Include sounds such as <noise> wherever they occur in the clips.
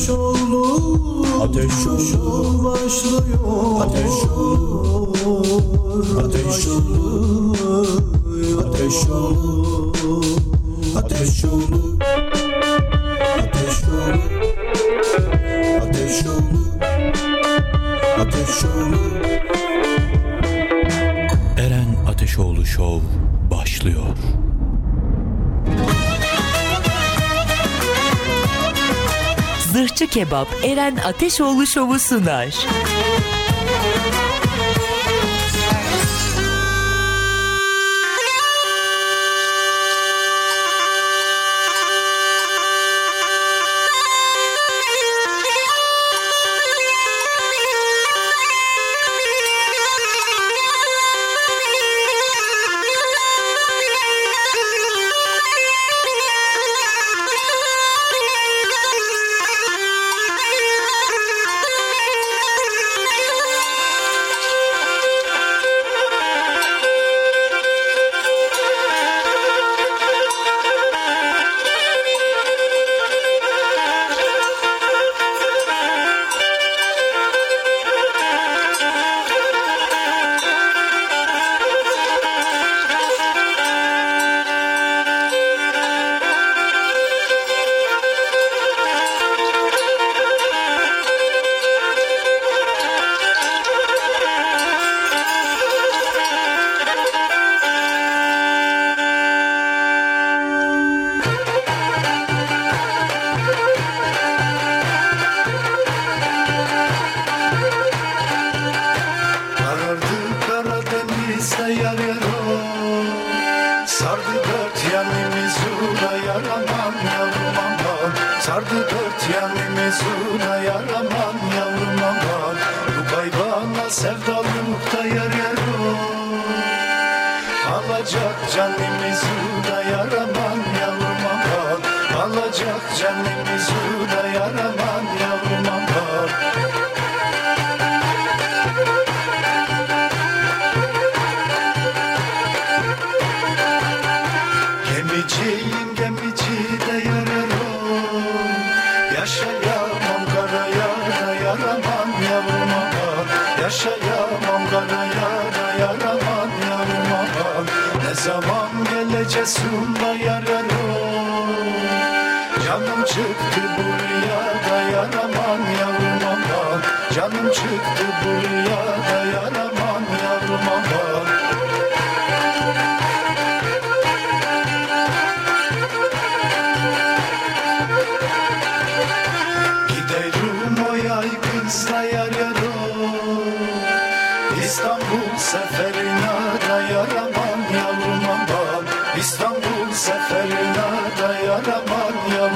Ateş oldu Ateş oldu. başlıyor. Ateş olur Ateş olur Ateş olur Ateş olur Ateş olur Ateş olur Ateş olur Eren Ateşoğlu Show başlıyor. Kebap Eren Ateşoğlu Şovu sunar.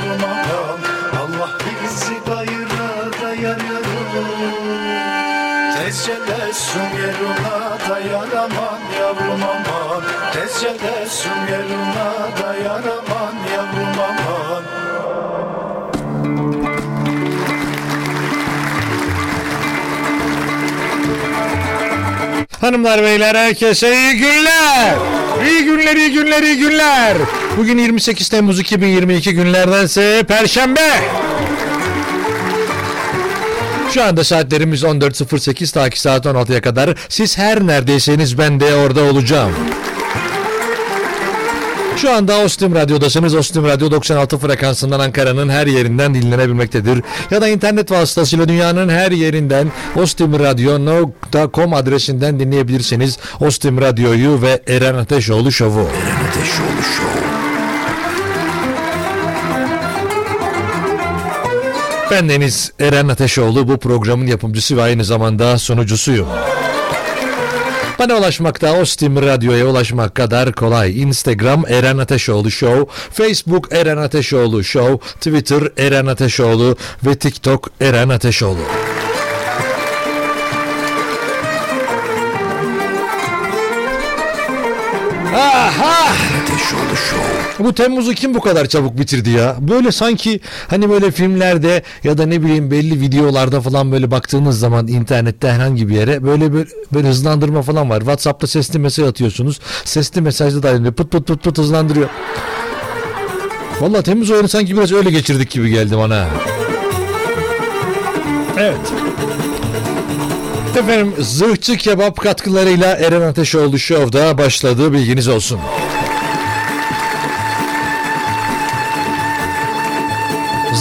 Aman Allah bizi gayra da yar yar o Tezcele yeruna da yaramam yavrum aman. Tezcele yeruna da yaramam yavrum aman Hanımlar beyler herkese iyi günler. İyi günler, iyi günler, iyi günler. Bugün 28 Temmuz 2022 günlerdense Perşembe. Şu anda saatlerimiz 14.08 ta ki saat 16'ya kadar. Siz her neredeyseniz ben de orada olacağım. Şu anda Ostim Radyo'dasınız. Ostim Radyo 96 frekansından Ankara'nın her yerinden dinlenebilmektedir. Ya da internet vasıtasıyla dünyanın her yerinden ostimradyo.com adresinden dinleyebilirsiniz. Ostim Radyo'yu ve Eren Ateşoğlu Şovu. Eren Ateşoğlu Şovu. Ben Deniz Eren Ateşoğlu bu programın yapımcısı ve aynı zamanda sunucusuyum. Bana ulaşmakta Ostim Radyo'ya ulaşmak kadar kolay. Instagram Eren Ateşoğlu Show, Facebook Eren Ateşoğlu Show, Twitter Eren Ateşoğlu ve TikTok Eren Ateşoğlu. Bu Temmuz'u kim bu kadar çabuk bitirdi ya? Böyle sanki hani böyle filmlerde ya da ne bileyim belli videolarda falan böyle baktığınız zaman internette herhangi bir yere böyle böyle, böyle hızlandırma falan var. WhatsApp'ta sesli mesaj atıyorsunuz. Sesli mesajda da aynı pıt pıt pıt pıt hızlandırıyor. Valla Temmuz ayını sanki biraz öyle geçirdik gibi geldi bana. Evet. Efendim zırhçı kebap katkılarıyla Eren Ateşoğlu Show'da başladığı bilginiz olsun.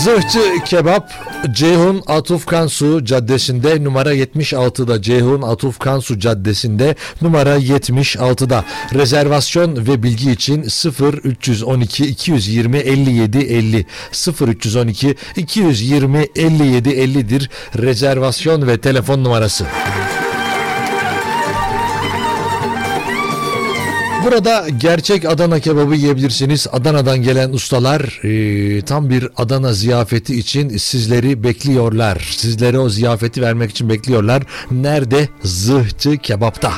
Zırhçı Kebap Ceyhun Atuf Kansu Caddesi'nde numara 76'da Ceyhun Atuf Kansu Caddesi'nde numara 76'da rezervasyon ve bilgi için 0 312 220 57 50 0 312 220 57 50'dir rezervasyon ve telefon numarası. Burada gerçek Adana kebabı yiyebilirsiniz. Adana'dan gelen ustalar e, tam bir Adana ziyafeti için sizleri bekliyorlar. Sizlere o ziyafeti vermek için bekliyorlar. Nerede? Zıhçı Kebap'ta.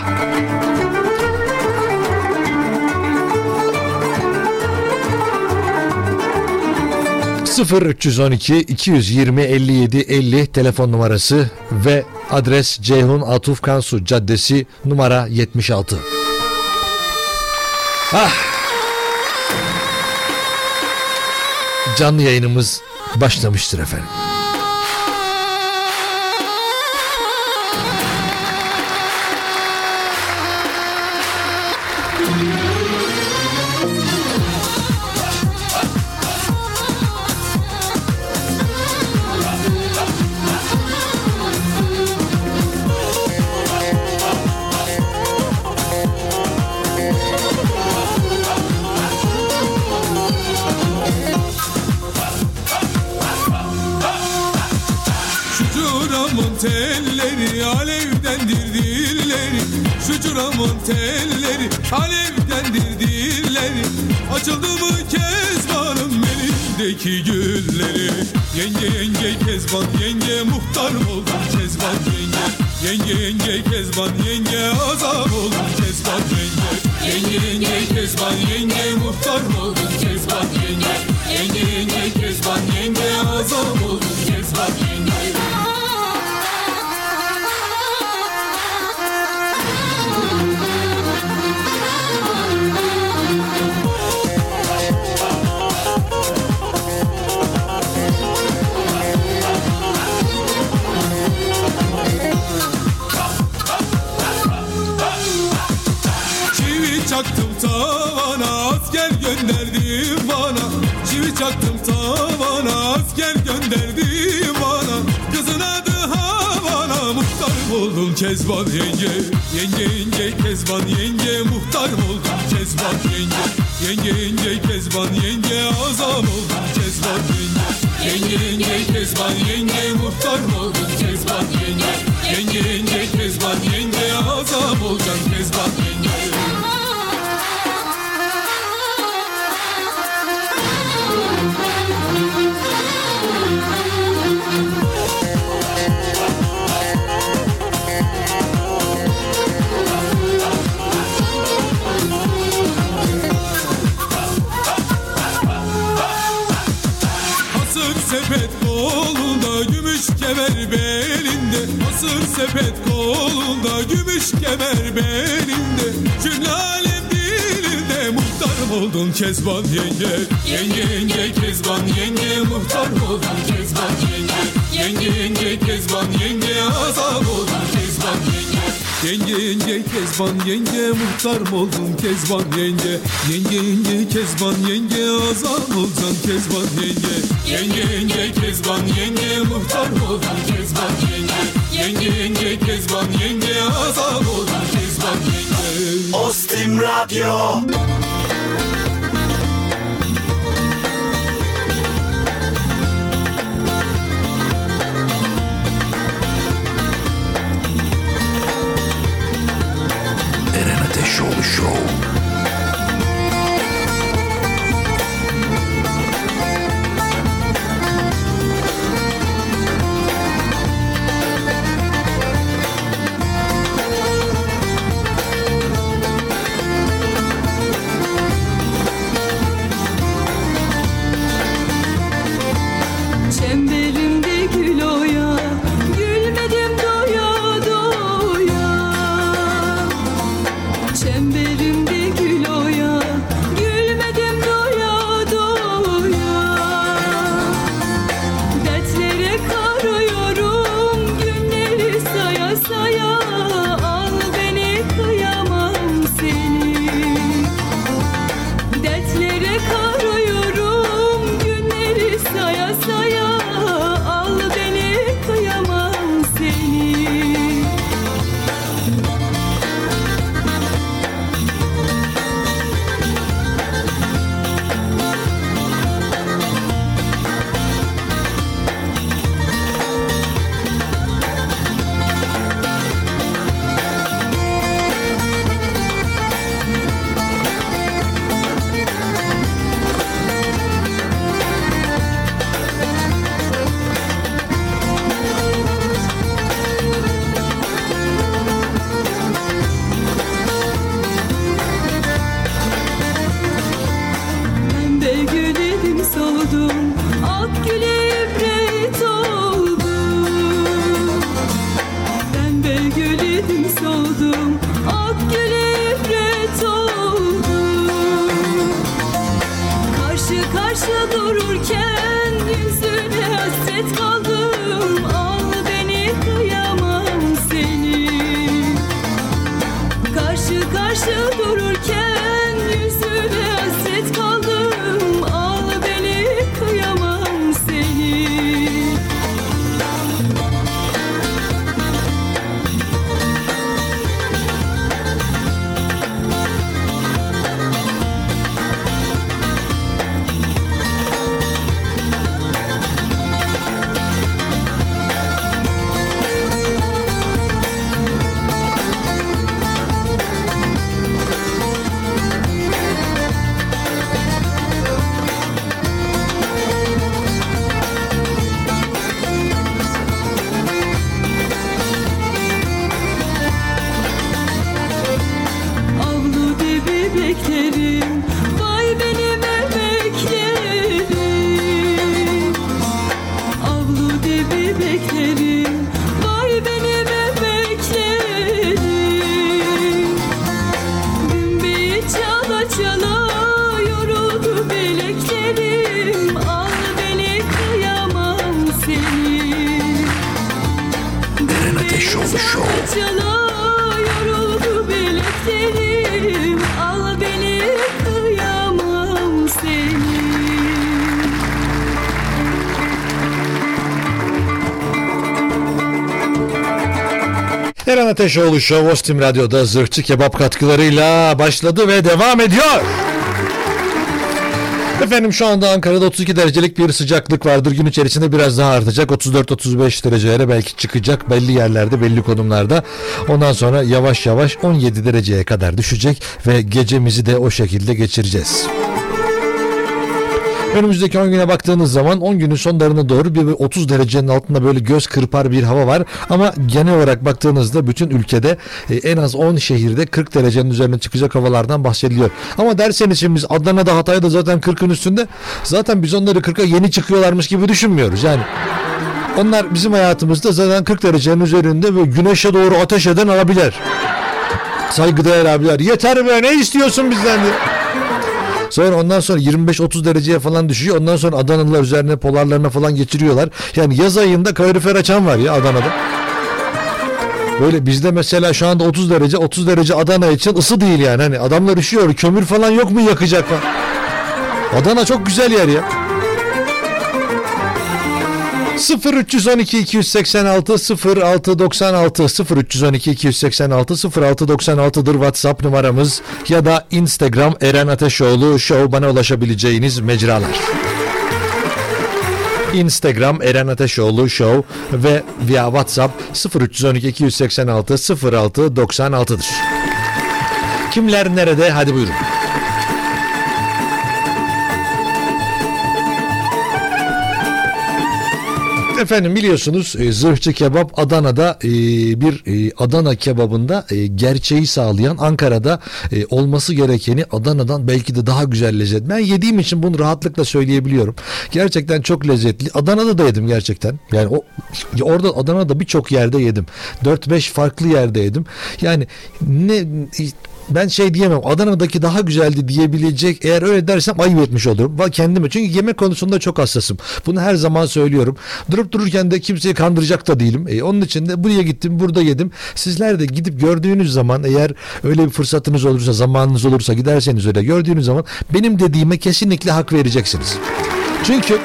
...0 312 220 57 50 telefon numarası ve adres Ceyhun Atuf Kansu Caddesi numara 76. Ah. Canlı yayınımız başlamıştır efendim. Telleri alevdendir dilleri Şucuramın telleri alevdendir dilleri Açıldı mı kezbanım elindeki gülleri? Yenge yenge kezban yenge muhtar oldum kezban? Yenge Yenge yenge kezban yenge azam oldum kezban? Yenge Yenge yenge kezban yenge muhtar oldum kezban? Yenge Yenge yenge kezban yenge azam oldum kezban? yenge tavana asker gönderdi bana. Çivi çaktım tavana asker gönderdi bana. Kızın adı Havana muhtar oldum Kezban yenge. Yenge yenge Kezban yenge muhtar oldum Kezban yenge. Yenge yenge Kezban yenge azam oldum Kezban yenge. Yenge yenge Kezban yenge muhtar oldum Kezban yenge. Yenge yenge Kezban yenge azam olacağım Kezban yenge kemer belinde Hasır sepet kolunda gümüş kemer belinde. Cümle alem dilinde muhtar oldun Kezban yenge Yenge yenge Kezban yenge muhtar oldun Kezban yenge. Yenge yenge Kezban yenge azam oldun Kezban yenge Yenge yenge Kezban yenge muhtar mı oldun Kezban yenge? Yenge yenge Kezban yenge azam olacaksın Kezban yenge. Yenge yenge Kezban yenge muhtar mı oldun Kezban yenge? Yenge yenge Kezban yenge azam oldun Kezban yenge. Ostim Radyo Show. Ateşoğlu Show Ostim Radyo'da zırhçı kebap katkılarıyla başladı ve devam ediyor. Efendim şu anda Ankara'da 32 derecelik bir sıcaklık vardır. Gün içerisinde biraz daha artacak. 34-35 derecelere belki çıkacak belli yerlerde, belli konumlarda. Ondan sonra yavaş yavaş 17 dereceye kadar düşecek ve gecemizi de o şekilde geçireceğiz. Önümüzdeki 10 güne baktığınız zaman 10 günün sonlarına doğru bir bir 30 derecenin altında böyle göz kırpar bir hava var. Ama genel olarak baktığınızda bütün ülkede e, en az 10 şehirde 40 derecenin üzerine çıkacak havalardan bahsediliyor. Ama derseniz şimdi biz Adana'da Hatay'da zaten 40'ın üstünde. Zaten biz onları 40'a yeni çıkıyorlarmış gibi düşünmüyoruz. Yani onlar bizim hayatımızda zaten 40 derecenin üzerinde ve güneşe doğru ateş eden abiler. Saygıdeğer abiler. Yeter be ne istiyorsun bizden diye. Sonra ondan sonra 25-30 dereceye falan düşüyor. Ondan sonra Adanalılar üzerine polarlarına falan geçiriyorlar. Yani yaz ayında kalorifer açan var ya Adana'da. Böyle bizde mesela şu anda 30 derece 30 derece Adana için ısı değil yani. Hani adamlar üşüyor. Kömür falan yok mu yakacak falan. Adana çok güzel yer ya. 0312 286 0696 0312 286 0696'dır WhatsApp numaramız ya da Instagram Eren Ateşoğlu Show bana ulaşabileceğiniz mecralar. Instagram Eren Ateşoğlu Show ve via WhatsApp 0312 286 0696'dır. Kimler nerede? Hadi buyurun. Efendim biliyorsunuz e, zırhçı kebap Adana'da e, bir e, Adana kebabında e, gerçeği sağlayan Ankara'da olması gerekeni Adana'dan belki de daha güzel lezzet. Ben yediğim için bunu rahatlıkla söyleyebiliyorum. Gerçekten çok lezzetli. Adana'da da yedim gerçekten. Yani o orada Adana'da birçok yerde yedim. 4-5 farklı yerde yedim. Yani ne ben şey diyemem Adana'daki daha güzeldi diyebilecek eğer öyle dersem ayıp etmiş olurum. Kendime çünkü yemek konusunda çok hassasım. Bunu her zaman söylüyorum. Durup dururken de kimseyi kandıracak da değilim. E, onun için de buraya gittim burada yedim. Sizler de gidip gördüğünüz zaman eğer öyle bir fırsatınız olursa zamanınız olursa giderseniz öyle gördüğünüz zaman benim dediğime kesinlikle hak vereceksiniz. Çünkü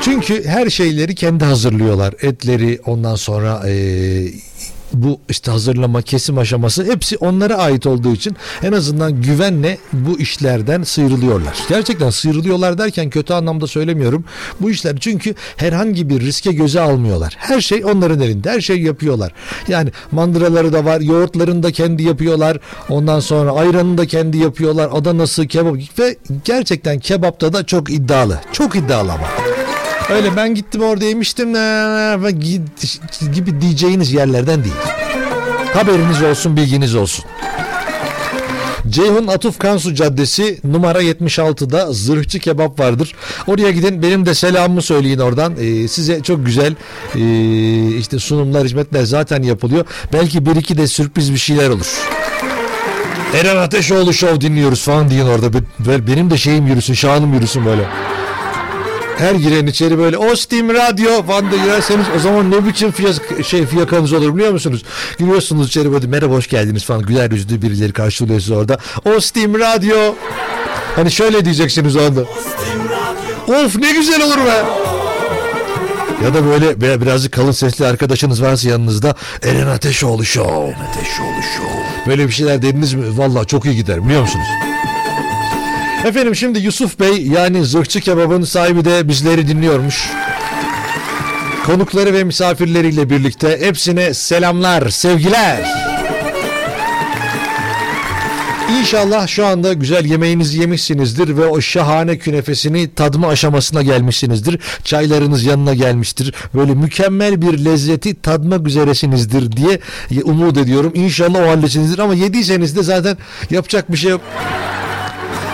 çünkü her şeyleri kendi hazırlıyorlar. Etleri ondan sonra eee bu işte hazırlama kesim aşaması hepsi onlara ait olduğu için en azından güvenle bu işlerden sıyrılıyorlar. Gerçekten sıyrılıyorlar derken kötü anlamda söylemiyorum. Bu işler çünkü herhangi bir riske göze almıyorlar. Her şey onların elinde. Her şey yapıyorlar. Yani mandıraları da var. Yoğurtlarını da kendi yapıyorlar. Ondan sonra ayranını da kendi yapıyorlar. Adanası, kebap ve gerçekten kebapta da çok iddialı. Çok iddialı ama. Öyle ben gittim orada yemiştim gibi diyeceğiniz yerlerden değil. Haberiniz olsun, bilginiz olsun. Ceyhun Atuf Kansu Caddesi numara 76'da zırhçı kebap vardır. Oraya gidin benim de selamımı söyleyin oradan. Ee, size çok güzel ee, işte sunumlar hizmetler zaten yapılıyor. Belki bir iki de sürpriz bir şeyler olur. Eren Ateşoğlu Show dinliyoruz falan deyin orada. Be- Benim de şeyim yürüsün, şanım yürüsün böyle. Her giren içeri böyle Ostim Radyo falan da girerseniz o zaman ne biçim fiyak, şey fiyakanız olur biliyor musunuz? Giriyorsunuz içeri böyle merhaba hoş geldiniz falan güler yüzlü birileri karşılıyor sizi orada. Ostim Radyo. Hani şöyle diyeceksiniz o anda. Of ne güzel olur be. Ya da böyle birazcık kalın sesli arkadaşınız varsa yanınızda Eren Ateşoğlu Show. Eren Ateşoğlu Show. Böyle bir şeyler dediniz mi? Vallahi çok iyi gider biliyor musunuz? Efendim şimdi Yusuf Bey yani Zırhçı Kebab'ın sahibi de bizleri dinliyormuş. Konukları ve misafirleriyle birlikte hepsine selamlar, sevgiler. İnşallah şu anda güzel yemeğinizi yemişsinizdir ve o şahane künefesini tadma aşamasına gelmişsinizdir. Çaylarınız yanına gelmiştir. Böyle mükemmel bir lezzeti tadmak üzeresinizdir diye umut ediyorum. İnşallah o haldesinizdir ama yediyseniz de zaten yapacak bir şey yok.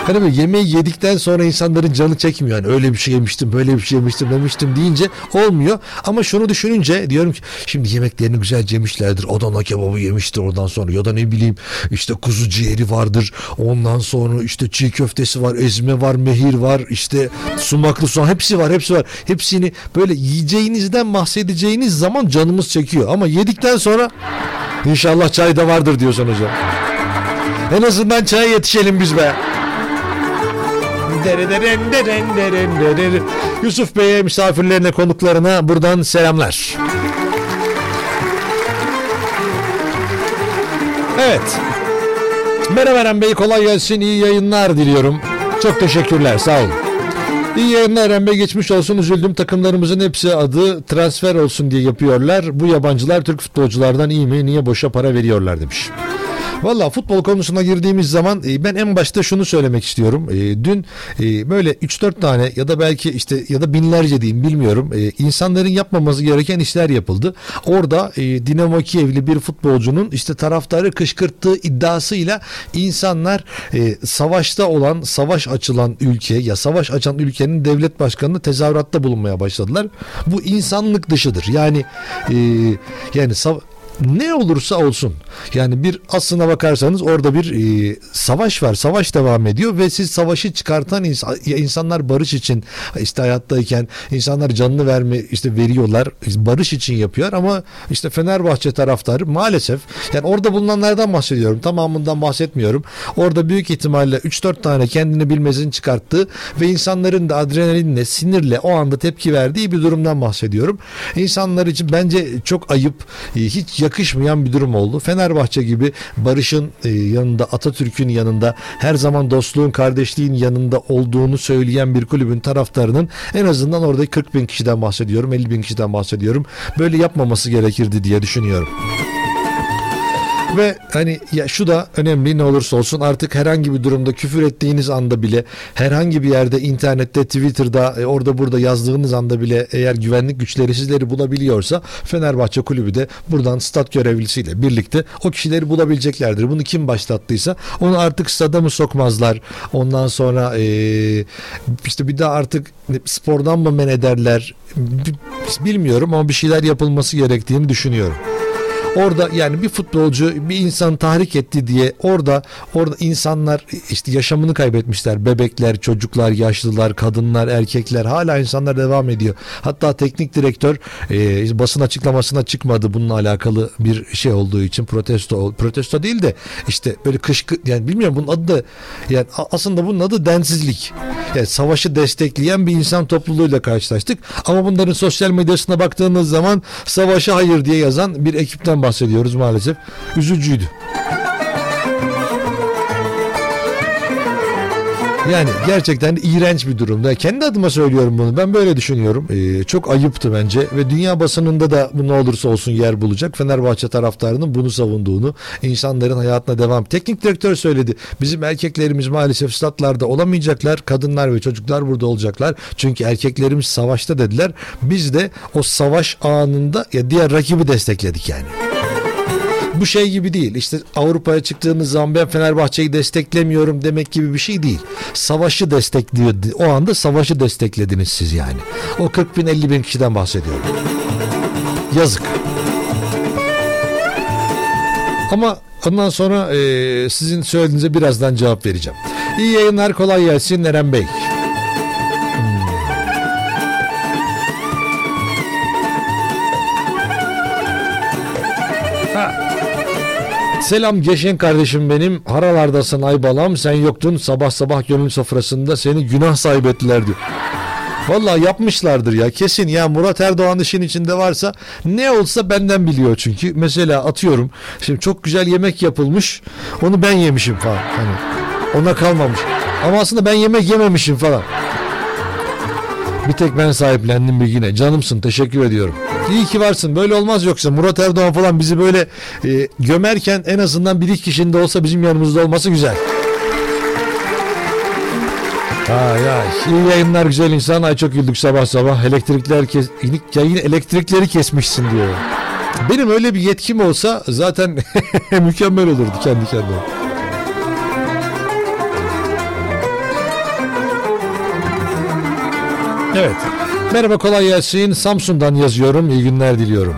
Hani böyle yemeği yedikten sonra insanların canı çekmiyor. Yani öyle bir şey yemiştim, böyle bir şey yemiştim demiştim deyince olmuyor. Ama şunu düşününce diyorum ki şimdi yemeklerini güzel yemişlerdir. Adana kebabı yemiştir oradan sonra ya da ne bileyim işte kuzu ciğeri vardır. Ondan sonra işte çiğ köftesi var, ezme var, mehir var, işte sumaklı soğan hepsi var, hepsi var. Hepsini böyle yiyeceğinizden bahsedeceğiniz zaman canımız çekiyor. Ama yedikten sonra inşallah çay da vardır diyorsun hocam. En azından çaya yetişelim biz be. Yusuf Bey'e misafirlerine konuklarına buradan selamlar. Evet. Merhaba Bey kolay gelsin iyi yayınlar diliyorum. Çok teşekkürler sağ olun. İyi yayınlar Bey geçmiş olsun üzüldüm takımlarımızın hepsi adı transfer olsun diye yapıyorlar. Bu yabancılar Türk futbolculardan iyi mi niye boşa para veriyorlar demiş. Valla futbol konusuna girdiğimiz zaman e, ben en başta şunu söylemek istiyorum. E, dün e, böyle 3-4 tane ya da belki işte ya da binlerce diyeyim bilmiyorum. İnsanların yapmaması gereken işler yapıldı. Orada Dinamo Kiev'li bir futbolcunun işte taraftarı kışkırttığı iddiasıyla insanlar savaşta olan, savaş açılan ülke ya savaş açan ülkenin devlet başkanını tezahüratta bulunmaya başladılar. Bu insanlık dışıdır. Yani yani sav- ne olursa olsun. Yani bir aslına bakarsanız orada bir e, savaş var. Savaş devam ediyor ve siz savaşı çıkartan ins- ya insanlar barış için işte hayattayken insanlar canını verme işte veriyorlar. Barış için yapıyor ama işte Fenerbahçe taraftarı maalesef yani orada bulunanlardan bahsediyorum. Tamamından bahsetmiyorum. Orada büyük ihtimalle 3-4 tane kendini bilmezin çıkarttığı ve insanların da adrenalinle sinirle o anda tepki verdiği bir durumdan bahsediyorum. İnsanlar için bence çok ayıp e, hiç yakışmayan bir durum oldu. Fenerbahçe gibi barışın e, yanında Atatürk'ün yanında her zaman dostluğun kardeşliğin yanında olduğunu söyleyen bir kulübün taraftarının en azından orada 40 bin kişiden bahsediyorum 50 bin kişiden bahsediyorum. Böyle yapmaması gerekirdi diye düşünüyorum. Ve hani ya şu da önemli ne olursa olsun artık herhangi bir durumda küfür ettiğiniz anda bile herhangi bir yerde internette Twitter'da e, orada burada yazdığınız anda bile eğer güvenlik güçleri sizleri bulabiliyorsa Fenerbahçe kulübü de buradan stat görevlisiyle birlikte o kişileri bulabileceklerdir. Bunu kim başlattıysa onu artık stada mı sokmazlar ondan sonra e, işte bir daha artık spordan mı men ederler bilmiyorum ama bir şeyler yapılması gerektiğini düşünüyorum. Orada yani bir futbolcu bir insan tahrik etti diye orada orada insanlar işte yaşamını kaybetmişler. Bebekler, çocuklar, yaşlılar, kadınlar, erkekler hala insanlar devam ediyor. Hatta teknik direktör e, basın açıklamasına çıkmadı bununla alakalı bir şey olduğu için protesto protesto değil de işte böyle kışkı yani bilmiyorum bunun adı da yani aslında bunun adı densizlik. Yani savaşı destekleyen bir insan topluluğuyla karşılaştık. Ama bunların sosyal medyasına baktığınız zaman savaşa hayır diye yazan bir ekipten bahsediyoruz maalesef. Üzücüydü. Yani gerçekten iğrenç bir durumda. Kendi adıma söylüyorum bunu. Ben böyle düşünüyorum. Ee, çok ayıptı bence ve dünya basınında da bu ne olursa olsun yer bulacak. Fenerbahçe taraftarının bunu savunduğunu, insanların hayatına devam. Teknik direktör söyledi. Bizim erkeklerimiz maalesef statlarda olamayacaklar. Kadınlar ve çocuklar burada olacaklar. Çünkü erkeklerimiz savaşta dediler. Biz de o savaş anında ya diğer rakibi destekledik yani bu şey gibi değil. İşte Avrupa'ya çıktığınız zaman ben Fenerbahçe'yi desteklemiyorum demek gibi bir şey değil. Savaşı destekliyor. O anda savaşı desteklediniz siz yani. O 40 bin 50 bin kişiden bahsediyorum. Yazık. Ama ondan sonra e, sizin söylediğinize birazdan cevap vereceğim. İyi yayınlar kolay gelsin Eren Bey. Selam Geçen kardeşim benim. Haralardasın ay balam. Sen yoktun. Sabah sabah gönül sofrasında seni günah sahibi ettiler diyor. Vallahi yapmışlardır ya. Kesin ya. Murat Erdoğan işin içinde varsa ne olsa benden biliyor çünkü. Mesela atıyorum şimdi çok güzel yemek yapılmış. Onu ben yemişim falan. Hani ona kalmamış. Ama aslında ben yemek yememişim falan bir tek ben sahiplendim bilgine canımsın teşekkür ediyorum İyi ki varsın böyle olmaz yoksa Murat Erdoğan falan bizi böyle e, gömerken en azından bir iki kişinin de olsa bizim yanımızda olması güzel. Ay ay iyi yayınlar güzel insan ay çok güldük sabah sabah elektrikler kes yayın elektrikleri kesmişsin diyor. Benim öyle bir yetkim olsa zaten <laughs> mükemmel olurdu kendi kendine. Evet. Merhaba kolay gelsin. Samsun'dan yazıyorum. İyi günler diliyorum.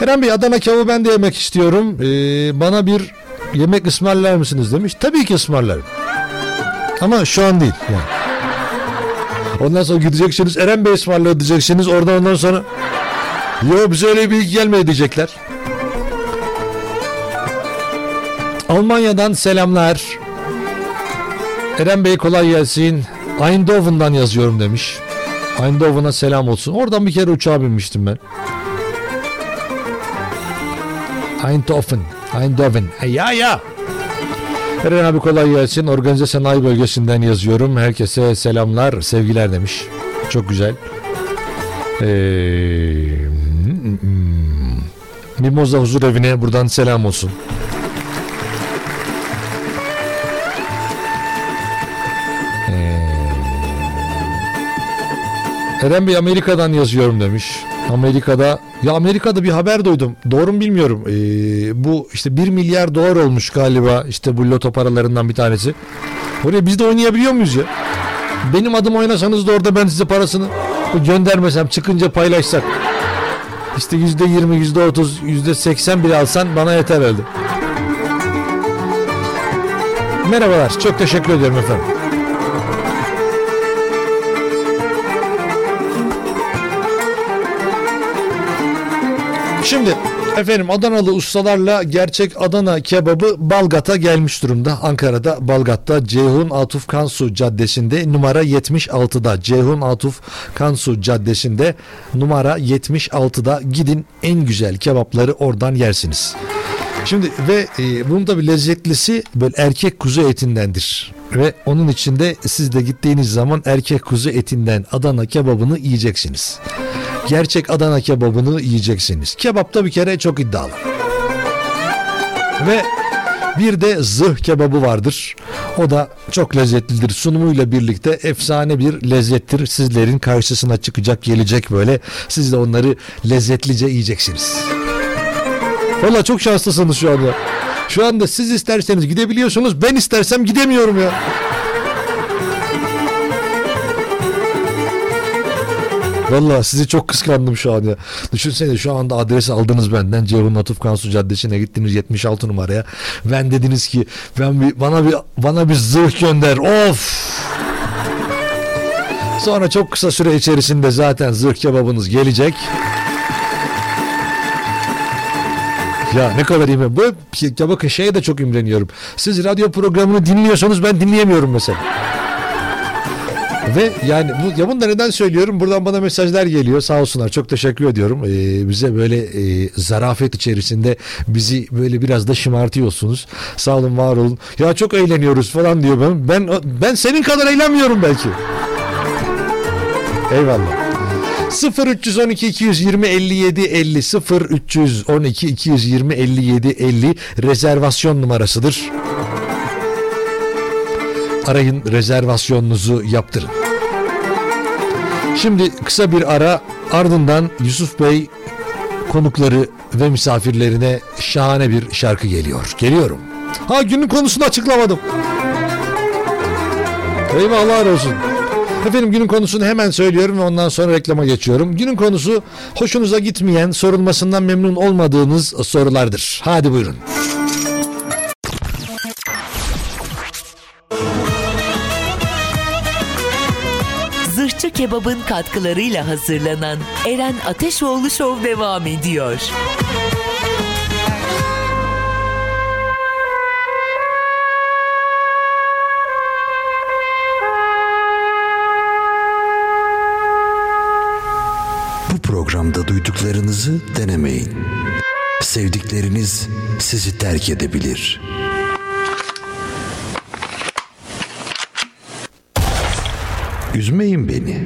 Eren Bey Adana kebabı ben de yemek istiyorum. Ee, bana bir yemek ısmarlar mısınız demiş. Tabii ki ısmarlarım. Ama şu an değil yani. Ondan sonra gideceksiniz Eren Bey ısmarladı diyeceksiniz. Oradan ondan sonra Yo bize öyle bir bilgi diyecekler. Almanya'dan selamlar. Eren Bey kolay gelsin. Eindhoven'dan yazıyorum demiş. Eindhoven'a selam olsun. Oradan bir kere uçağa binmiştim ben. Eindhoven. Eindhoven. E, ya ya. Eren abi kolay gelsin. Organize sanayi bölgesinden yazıyorum. Herkese selamlar, sevgiler demiş. Çok güzel. Ee, Mimoza Huzur Evi'ne buradan selam olsun. Eren Bey Amerika'dan yazıyorum demiş. Amerika'da ya Amerika'da bir haber duydum. Doğru mu bilmiyorum. Ee, bu işte 1 milyar dolar olmuş galiba işte bu loto paralarından bir tanesi. Oraya biz de oynayabiliyor muyuz ya? Benim adım oynasanız da orada ben size parasını göndermesem çıkınca paylaşsak. İşte yüzde yirmi, yüzde otuz, yüzde seksen bile alsan bana yeter herhalde. Merhabalar. Çok teşekkür ederim efendim. Şimdi efendim Adanalı ustalarla gerçek Adana kebabı Balgat'a gelmiş durumda. Ankara'da Balgat'ta Ceyhun Atuf Kansu Caddesi'nde numara 76'da. Ceyhun Atuf Kansu Caddesi'nde numara 76'da gidin en güzel kebapları oradan yersiniz. Şimdi ve e, bunun da bir lezzetlisi böyle erkek kuzu etindendir. Ve onun içinde siz de gittiğiniz zaman erkek kuzu etinden Adana kebabını yiyeceksiniz. Gerçek Adana kebabını yiyeceksiniz. Kebapta bir kere çok iddialı. Ve bir de zırh kebabı vardır. O da çok lezzetlidir. Sunumuyla birlikte efsane bir lezzettir. Sizlerin karşısına çıkacak, gelecek böyle. Siz de onları lezzetlice yiyeceksiniz. Valla çok şanslısınız şu anda. Şu anda siz isterseniz gidebiliyorsunuz. Ben istersem gidemiyorum ya. Valla sizi çok kıskandım şu an ya. Düşünsene şu anda adresi aldınız benden. Ceyhun Atıf Kansu Caddesi'ne gittiniz 76 numaraya. Ben dediniz ki ben bir, bana bir bana bir zırh gönder. Of! Sonra çok kısa süre içerisinde zaten zırh kebabınız gelecek. Ya ne kadar iyi. Bu ya bakın şeye de çok imreniyorum. Siz radyo programını dinliyorsanız ben dinleyemiyorum mesela. Ve yani bu ya bunu da neden söylüyorum? Buradan bana mesajlar geliyor. Sağ olsunlar. Çok teşekkür ediyorum. Ee, bize böyle e, zarafet içerisinde bizi böyle biraz da şımartıyorsunuz. Sağ olun, var olun. Ya çok eğleniyoruz falan diyor ben. Ben ben senin kadar eğlenmiyorum belki. Eyvallah. 0 312 220 57 50 0 312 220 57 50 rezervasyon numarasıdır. Arayın rezervasyonunuzu yaptırın. Şimdi kısa bir ara ardından Yusuf Bey konukları ve misafirlerine şahane bir şarkı geliyor. Geliyorum. Ha günün konusunu açıklamadım. Eyvallah olsun. Efendim günün konusunu hemen söylüyorum ve ondan sonra reklama geçiyorum. Günün konusu hoşunuza gitmeyen, sorulmasından memnun olmadığınız sorulardır. Hadi buyurun. Zırhçı Kebap'ın katkılarıyla hazırlanan Eren Ateşoğlu Show devam ediyor. Bu programda duyduklarınızı denemeyin. Sevdikleriniz sizi terk edebilir.'' Üzmeyin beni.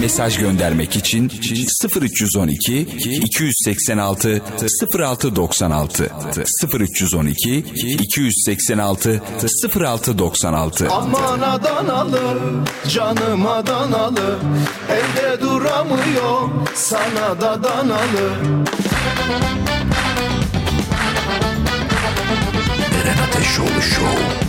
mesaj göndermek için 0312 286 0696 0312 286 0696 Aman Adanalı canım Adanalı evde duramıyor sana da danalı Eren Ateşoğlu Show.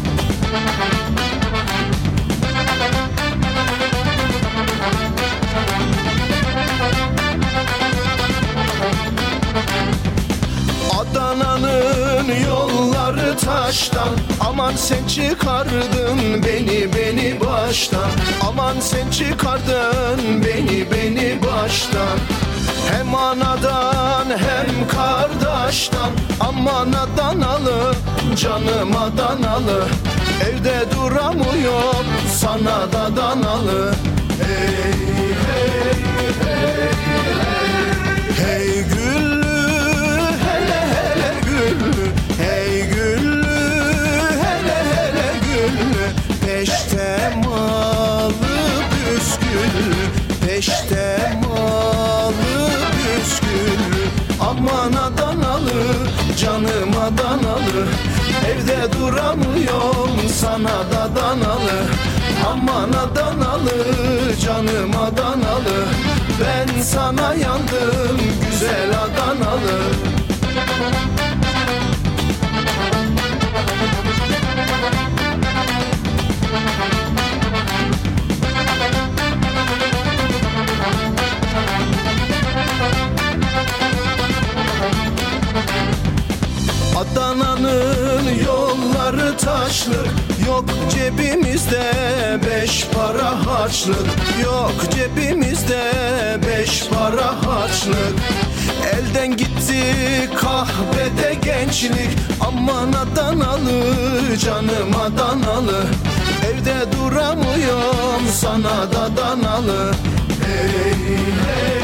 taştan. Aman sen çıkardın beni beni baştan. Aman sen çıkardın beni beni baştan. Hem anadan hem kardeştan Aman Adanalı canım Adanalı. Evde duramıyorum sana da danalı. Hey hey. gül Peşte malı püskül Aman Adanalı canım Adanalı Evde duramıyorum sana da danalı Aman Adanalı canım Adanalı Ben sana yandım güzel Adanalı Adana'nın yolları taşlı. Yok cebimizde beş para harçlık Yok cebimizde beş para harçlık Elden gitti kahvede gençlik. Aman Adanalı canım Adanalı. Evde duramıyorum sana da danalı Hey hey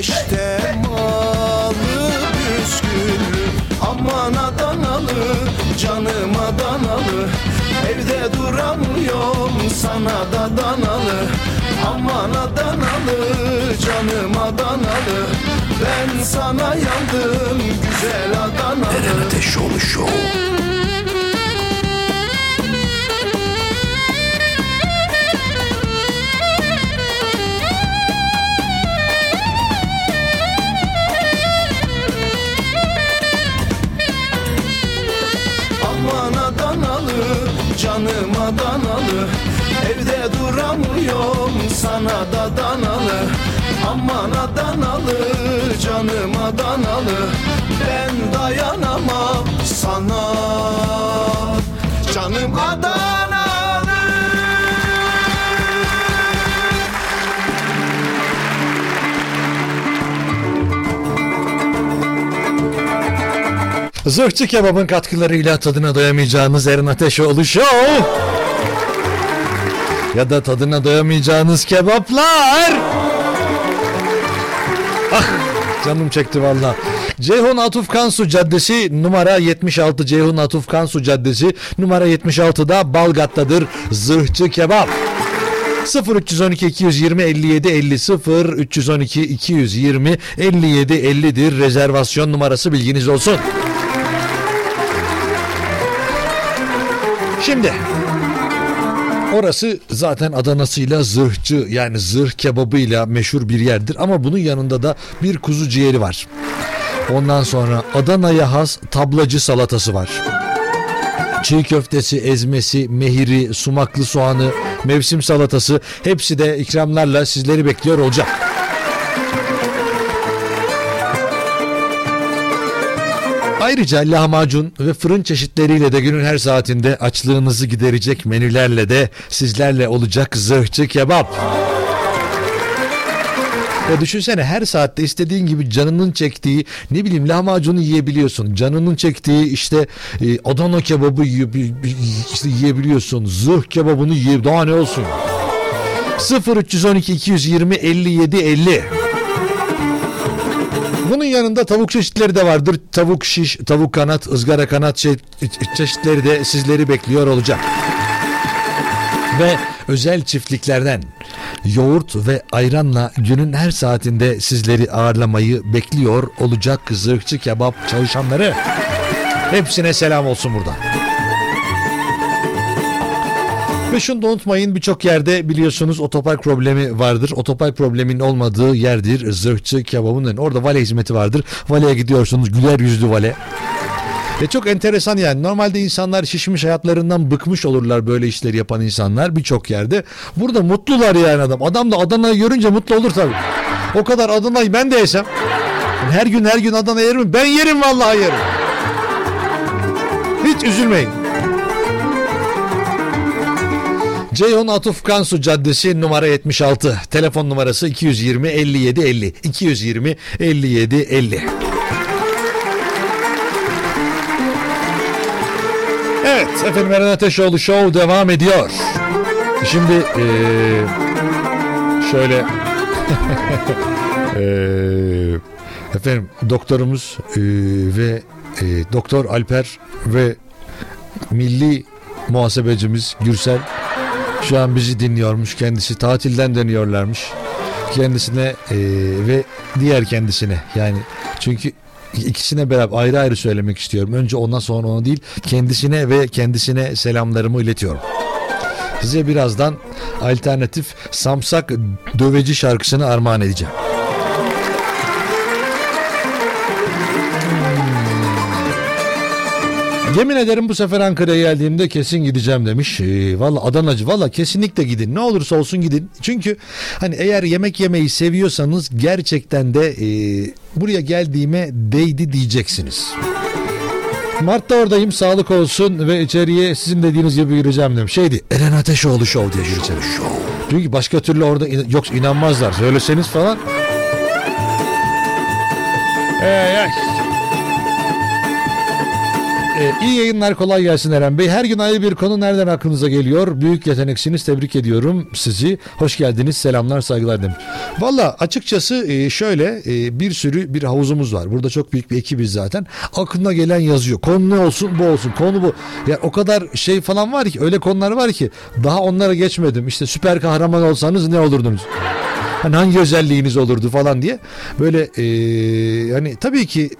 Peşte malı püsküllü Aman Adanalı canım Adanalı. Evde duramıyorum sana da danalı. Aman Adanalı canım Adanalı. Ben sana yandım güzel Adanalı. Eren Ateşoğlu Show. Canım Adanalı Evde duramıyorum sana da danalı. Aman Adanalı canım Adanalı Ben dayanamam sana. Canım Adanalı Zırhçı kebabın katkılarıyla tadına doyamayacağınız Eren Ateşoğlu Show. Ya da tadına doyamayacağınız kebaplar. Ah canım çekti valla. Ceyhun Atuf Kansu Caddesi numara 76 Ceyhun Atuf Kansu Caddesi numara 76'da Balgat'tadır Zırhçı Kebap. 0312 220 57 50 0 312 220 57 50'dir rezervasyon numarası bilginiz olsun. Şimdi orası zaten Adana'sıyla zırhçı yani zırh kebabıyla meşhur bir yerdir ama bunun yanında da bir kuzu ciğeri var. Ondan sonra Adana'ya has tablacı salatası var. Çiğ köftesi, ezmesi, mehiri, sumaklı soğanı, mevsim salatası hepsi de ikramlarla sizleri bekliyor olacak. Ayrıca lahmacun ve fırın çeşitleriyle de günün her saatinde açlığınızı giderecek menülerle de sizlerle olacak zırhçı kebap. Ya düşünsene her saatte istediğin gibi canının çektiği ne bileyim lahmacunu yiyebiliyorsun. Canının çektiği işte e, Adana kebabı yiye- işte yiyebiliyorsun. Zırh kebabını yiye daha ne olsun. 0312 220 57 50 bunun yanında tavuk çeşitleri de vardır. Tavuk şiş, tavuk kanat, ızgara kanat çe- çeşitleri de sizleri bekliyor olacak. Ve özel çiftliklerden yoğurt ve ayranla günün her saatinde sizleri ağırlamayı bekliyor olacak zırhçı kebap çalışanları. Hepsine selam olsun burada. Ve şunu da unutmayın birçok yerde biliyorsunuz otopark problemi vardır. Otopark probleminin olmadığı yerdir zırhçı kebabının. önü. Orada vale hizmeti vardır. Valeye gidiyorsunuz güler yüzlü vale. Ve çok enteresan yani normalde insanlar şişmiş hayatlarından bıkmış olurlar böyle işleri yapan insanlar birçok yerde. Burada mutlular yani adam. Adam da Adana'yı görünce mutlu olur tabii. O kadar Adana'yı ben de yesem. Her gün her gün Adana yerim. Ben yerim vallahi yerim. Hiç üzülmeyin. Ceyhun Atuf Kansu Caddesi numara 76. Telefon numarası 220 57 50. 220 57 50. Evet efendim Eren Ateşoğlu Show devam ediyor. Şimdi eee, şöyle <laughs> eee, efendim doktorumuz eee, ve e, Doktor Alper ve milli muhasebecimiz Gürsel şu an bizi dinliyormuş. Kendisi tatilden dönüyorlarmış. Kendisine e, ve diğer kendisine yani çünkü ikisine beraber ayrı ayrı söylemek istiyorum. Önce ondan sonra onu değil kendisine ve kendisine selamlarımı iletiyorum. Size birazdan alternatif Samsak döveci şarkısını armağan edeceğim. Yemin ederim bu sefer Ankara'ya geldiğimde kesin gideceğim demiş. Ee, valla Adanacı valla kesinlikle gidin. Ne olursa olsun gidin. Çünkü hani eğer yemek yemeyi seviyorsanız gerçekten de e, buraya geldiğime değdi diyeceksiniz. Mart'ta oradayım sağlık olsun ve içeriye sizin dediğiniz gibi gireceğim demiş. Şeydi Eren Ateşoğlu Show diye gireceğim. Çünkü başka türlü orada in- yok inanmazlar. Söyleseniz falan. Ey, ay. Ee, iyi yayınlar kolay gelsin Eren Bey. Her gün ayrı bir konu nereden aklınıza geliyor? Büyük yeteneksiniz tebrik ediyorum sizi. Hoş geldiniz selamlar saygılar demiş. Valla açıkçası e, şöyle e, bir sürü bir havuzumuz var. Burada çok büyük bir ekibiz zaten. Aklına gelen yazıyor. Konu ne olsun bu olsun konu bu. Yani o kadar şey falan var ki öyle konular var ki daha onlara geçmedim. İşte süper kahraman olsanız ne olurdunuz? Hani hangi özelliğiniz olurdu falan diye. Böyle e, hani tabii ki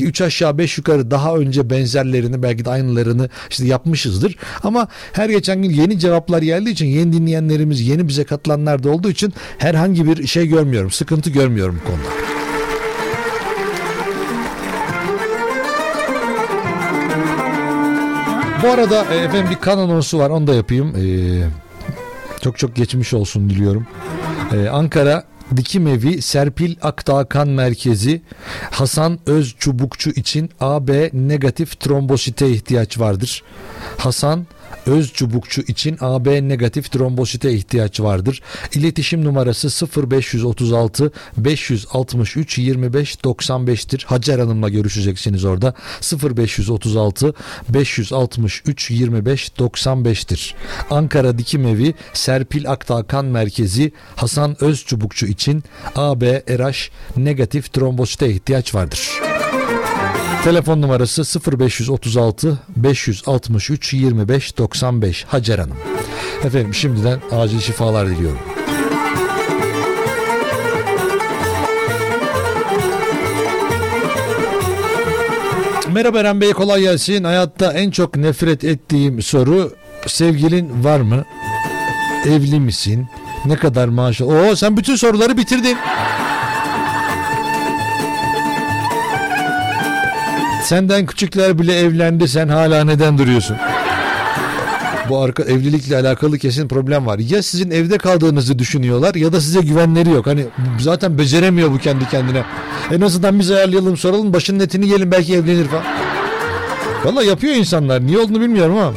3 aşağı 5 yukarı daha önce benzerlerini belki de aynılarını işte yapmışızdır. Ama her geçen gün yeni cevaplar geldiği için yeni dinleyenlerimiz yeni bize katılanlar da olduğu için herhangi bir şey görmüyorum. Sıkıntı görmüyorum bu konuda. Bu arada e, efendim bir kan anonsu var onu da yapayım. Ee, çok çok geçmiş olsun diliyorum. Ee, Ankara Dikim Evi Serpil Akdağ Kan Merkezi Hasan Öz Çubukçu için AB negatif trombosite ihtiyaç vardır. Hasan Öz çubukçu için AB negatif trombosite ihtiyaç vardır. İletişim numarası 0536 563 25 95'tir. Hacer Hanım'la görüşeceksiniz orada. 0536 563 25 95'tir. Ankara Dikim Evi Serpil Akdağ Kan Merkezi Hasan Öz çubukçu için AB RH negatif trombosite ihtiyaç vardır. Telefon numarası 0536 563 25 95 Hacer Hanım. Efendim şimdiden acil şifalar diliyorum. Merhaba Eren Bey kolay gelsin. Hayatta en çok nefret ettiğim soru sevgilin var mı? Evli misin? Ne kadar maaşı? Oo sen bütün soruları bitirdin. Senden küçükler bile evlendi sen hala neden duruyorsun? Bu arka evlilikle alakalı kesin problem var. Ya sizin evde kaldığınızı düşünüyorlar ya da size güvenleri yok. Hani zaten beceremiyor bu kendi kendine. En azından biz ayarlayalım soralım başının etini yiyelim belki evlenir falan. Valla yapıyor insanlar. Niye olduğunu bilmiyorum ama.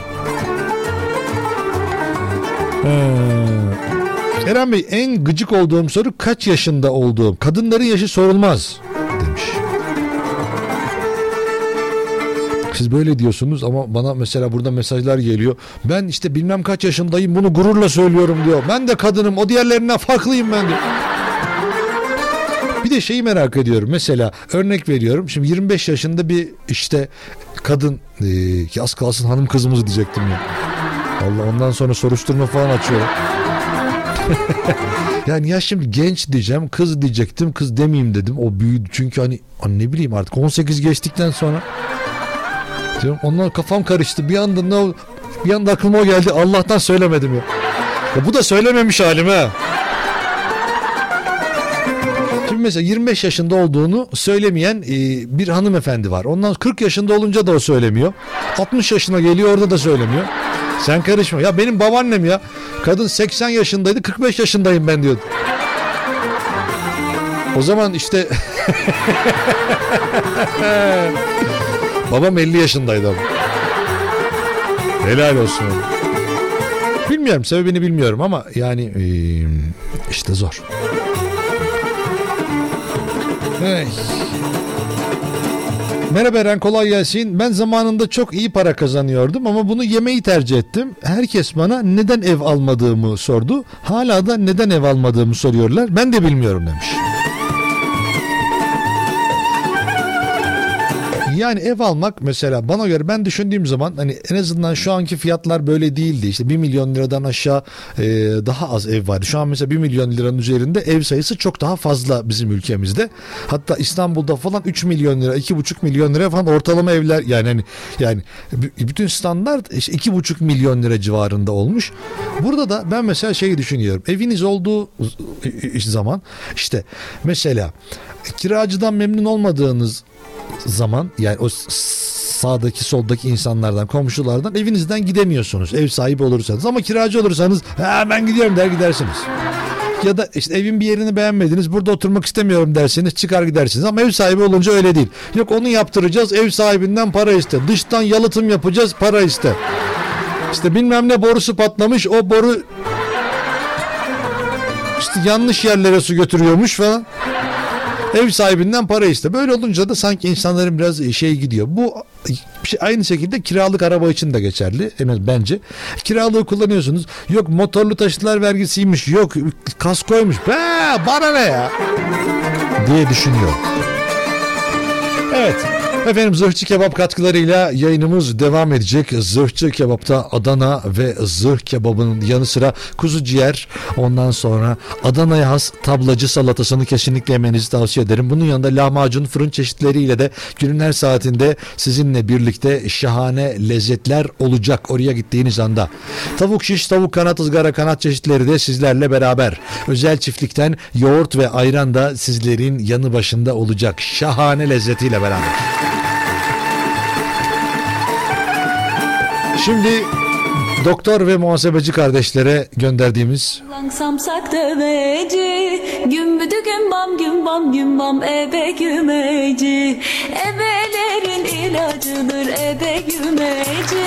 Ee, Eren Bey en gıcık olduğum soru kaç yaşında olduğum. Kadınların yaşı sorulmaz Siz böyle diyorsunuz ama bana mesela burada mesajlar geliyor. Ben işte bilmem kaç yaşındayım bunu gururla söylüyorum diyor. Ben de kadınım o diğerlerinden farklıyım ben diyor. Bir de şeyi merak ediyorum. Mesela örnek veriyorum. Şimdi 25 yaşında bir işte kadın e, ki az kalsın hanım kızımız diyecektim ya. Allah ondan sonra soruşturma falan açıyorum. <laughs> yani ya şimdi genç diyeceğim kız diyecektim kız demeyeyim dedim. O büyüdü çünkü hani, hani ne bileyim artık 18 geçtikten sonra diyorum. Ondan kafam karıştı. Bir anda ne oldu? Bir anda aklıma o geldi. Allah'tan söylemedim ya. ya bu da söylememiş halim ha. Şimdi mesela 25 yaşında olduğunu söylemeyen e, bir hanımefendi var. Ondan 40 yaşında olunca da o söylemiyor. 60 yaşına geliyor orada da söylemiyor. Sen karışma. Ya benim babaannem ya. Kadın 80 yaşındaydı 45 yaşındayım ben diyordu. O zaman işte <laughs> babam 50 yaşındaydı ama. Helal olsun. Bilmiyorum sebebini bilmiyorum ama yani e, işte zor. Hey. Merhaba Eren kolay gelsin. Ben zamanında çok iyi para kazanıyordum ama bunu yemeyi tercih ettim. Herkes bana neden ev almadığımı sordu. Hala da neden ev almadığımı soruyorlar. Ben de bilmiyorum demiş. Yani ev almak mesela bana göre ben düşündüğüm zaman hani en azından şu anki fiyatlar böyle değildi. İşte 1 milyon liradan aşağı e, daha az ev vardı. Şu an mesela 1 milyon liranın üzerinde ev sayısı çok daha fazla bizim ülkemizde. Hatta İstanbul'da falan 3 milyon lira, 2,5 milyon lira falan ortalama evler yani hani yani bütün standart işte 2,5 milyon lira civarında olmuş. Burada da ben mesela şeyi düşünüyorum. Eviniz olduğu zaman işte mesela kiracıdan memnun olmadığınız zaman yani o sağdaki soldaki insanlardan komşulardan evinizden gidemiyorsunuz ev sahibi olursanız ama kiracı olursanız ha ben gidiyorum der gidersiniz. Ya da işte evin bir yerini beğenmediniz burada oturmak istemiyorum dersiniz çıkar gidersiniz ama ev sahibi olunca öyle değil. Yok onu yaptıracağız ev sahibinden para iste dıştan yalıtım yapacağız para iste. İşte bilmem ne borusu patlamış o boru işte yanlış yerlere su götürüyormuş falan. Ev sahibinden para iste. Böyle olunca da sanki insanların biraz şey gidiyor. Bu şey, aynı şekilde kiralık araba için de geçerli. En az bence. Kiralığı kullanıyorsunuz. Yok motorlu taşıtlar vergisiymiş. Yok kaskoymuş. Be, bana ne ya? Diye düşünüyor. Evet. Efendim Zırhçı Kebap katkılarıyla yayınımız devam edecek. Zırhçı Kebap'ta Adana ve zırh kebabının yanı sıra kuzu ciğer ondan sonra Adana'ya has tablacı salatasını kesinlikle yemenizi tavsiye ederim. Bunun yanında lahmacun fırın çeşitleriyle de günün her saatinde sizinle birlikte şahane lezzetler olacak oraya gittiğiniz anda. Tavuk şiş, tavuk kanat, ızgara kanat çeşitleri de sizlerle beraber. Özel çiftlikten yoğurt ve ayran da sizlerin yanı başında olacak. Şahane lezzetiyle beraber. Şimdi doktor ve muhasebeci kardeşlere gönderdiğimiz samsak döveci Gümbüdü gümbam gümbam gümbam ebe gümeci. Ebelerin ilacıdır ebe gümeci.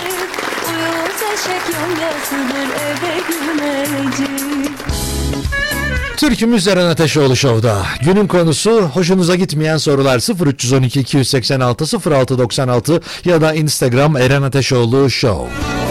Uyuz eşek yongasıdır ebe gümeci Türkümüz Eren Ateşoğlu Show'da. Günün konusu hoşunuza gitmeyen sorular 0312 286 0696 ya da Instagram Eren Ateşoğlu Show.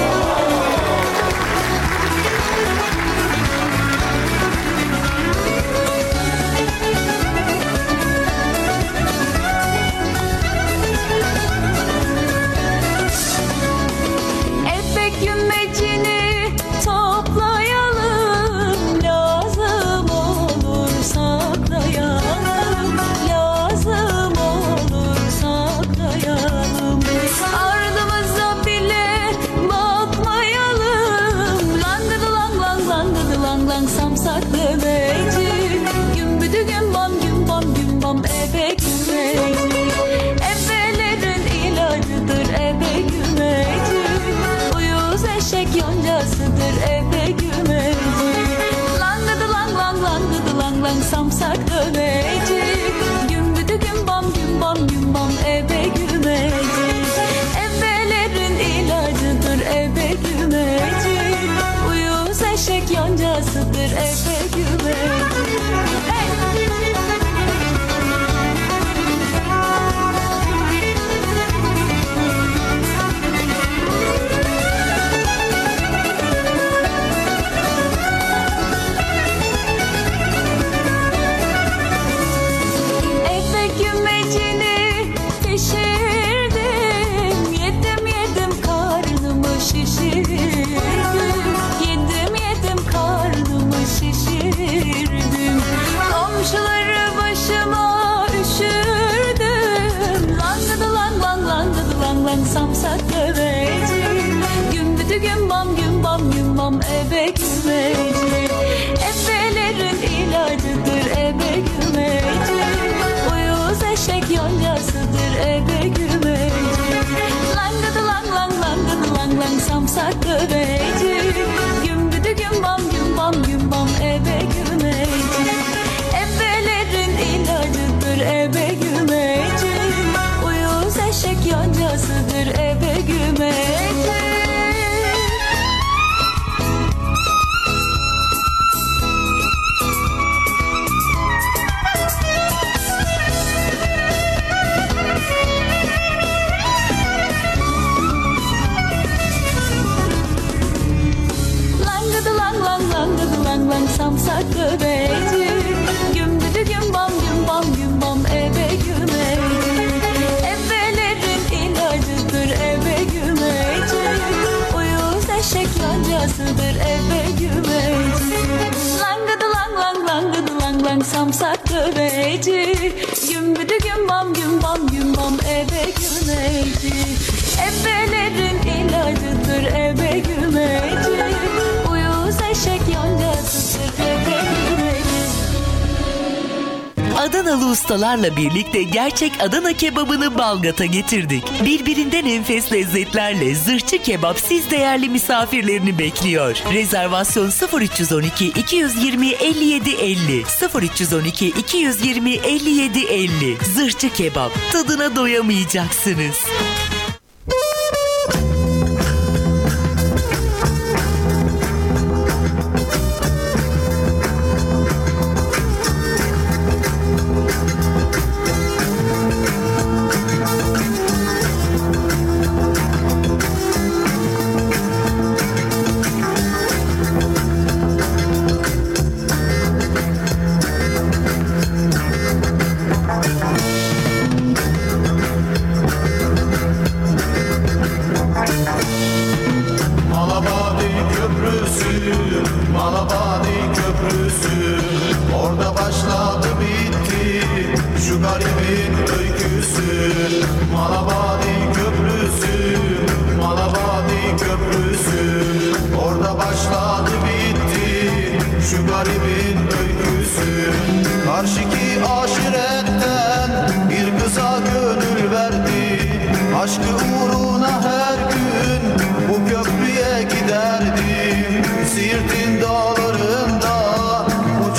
Ustalarla birlikte gerçek Adana kebabını Balgat'a getirdik. Birbirinden enfes lezzetlerle zırhçı kebap siz değerli misafirlerini bekliyor. Rezervasyon 0312 220 57 50 0312 220 57 50 Zırhçı kebap tadına doyamayacaksınız.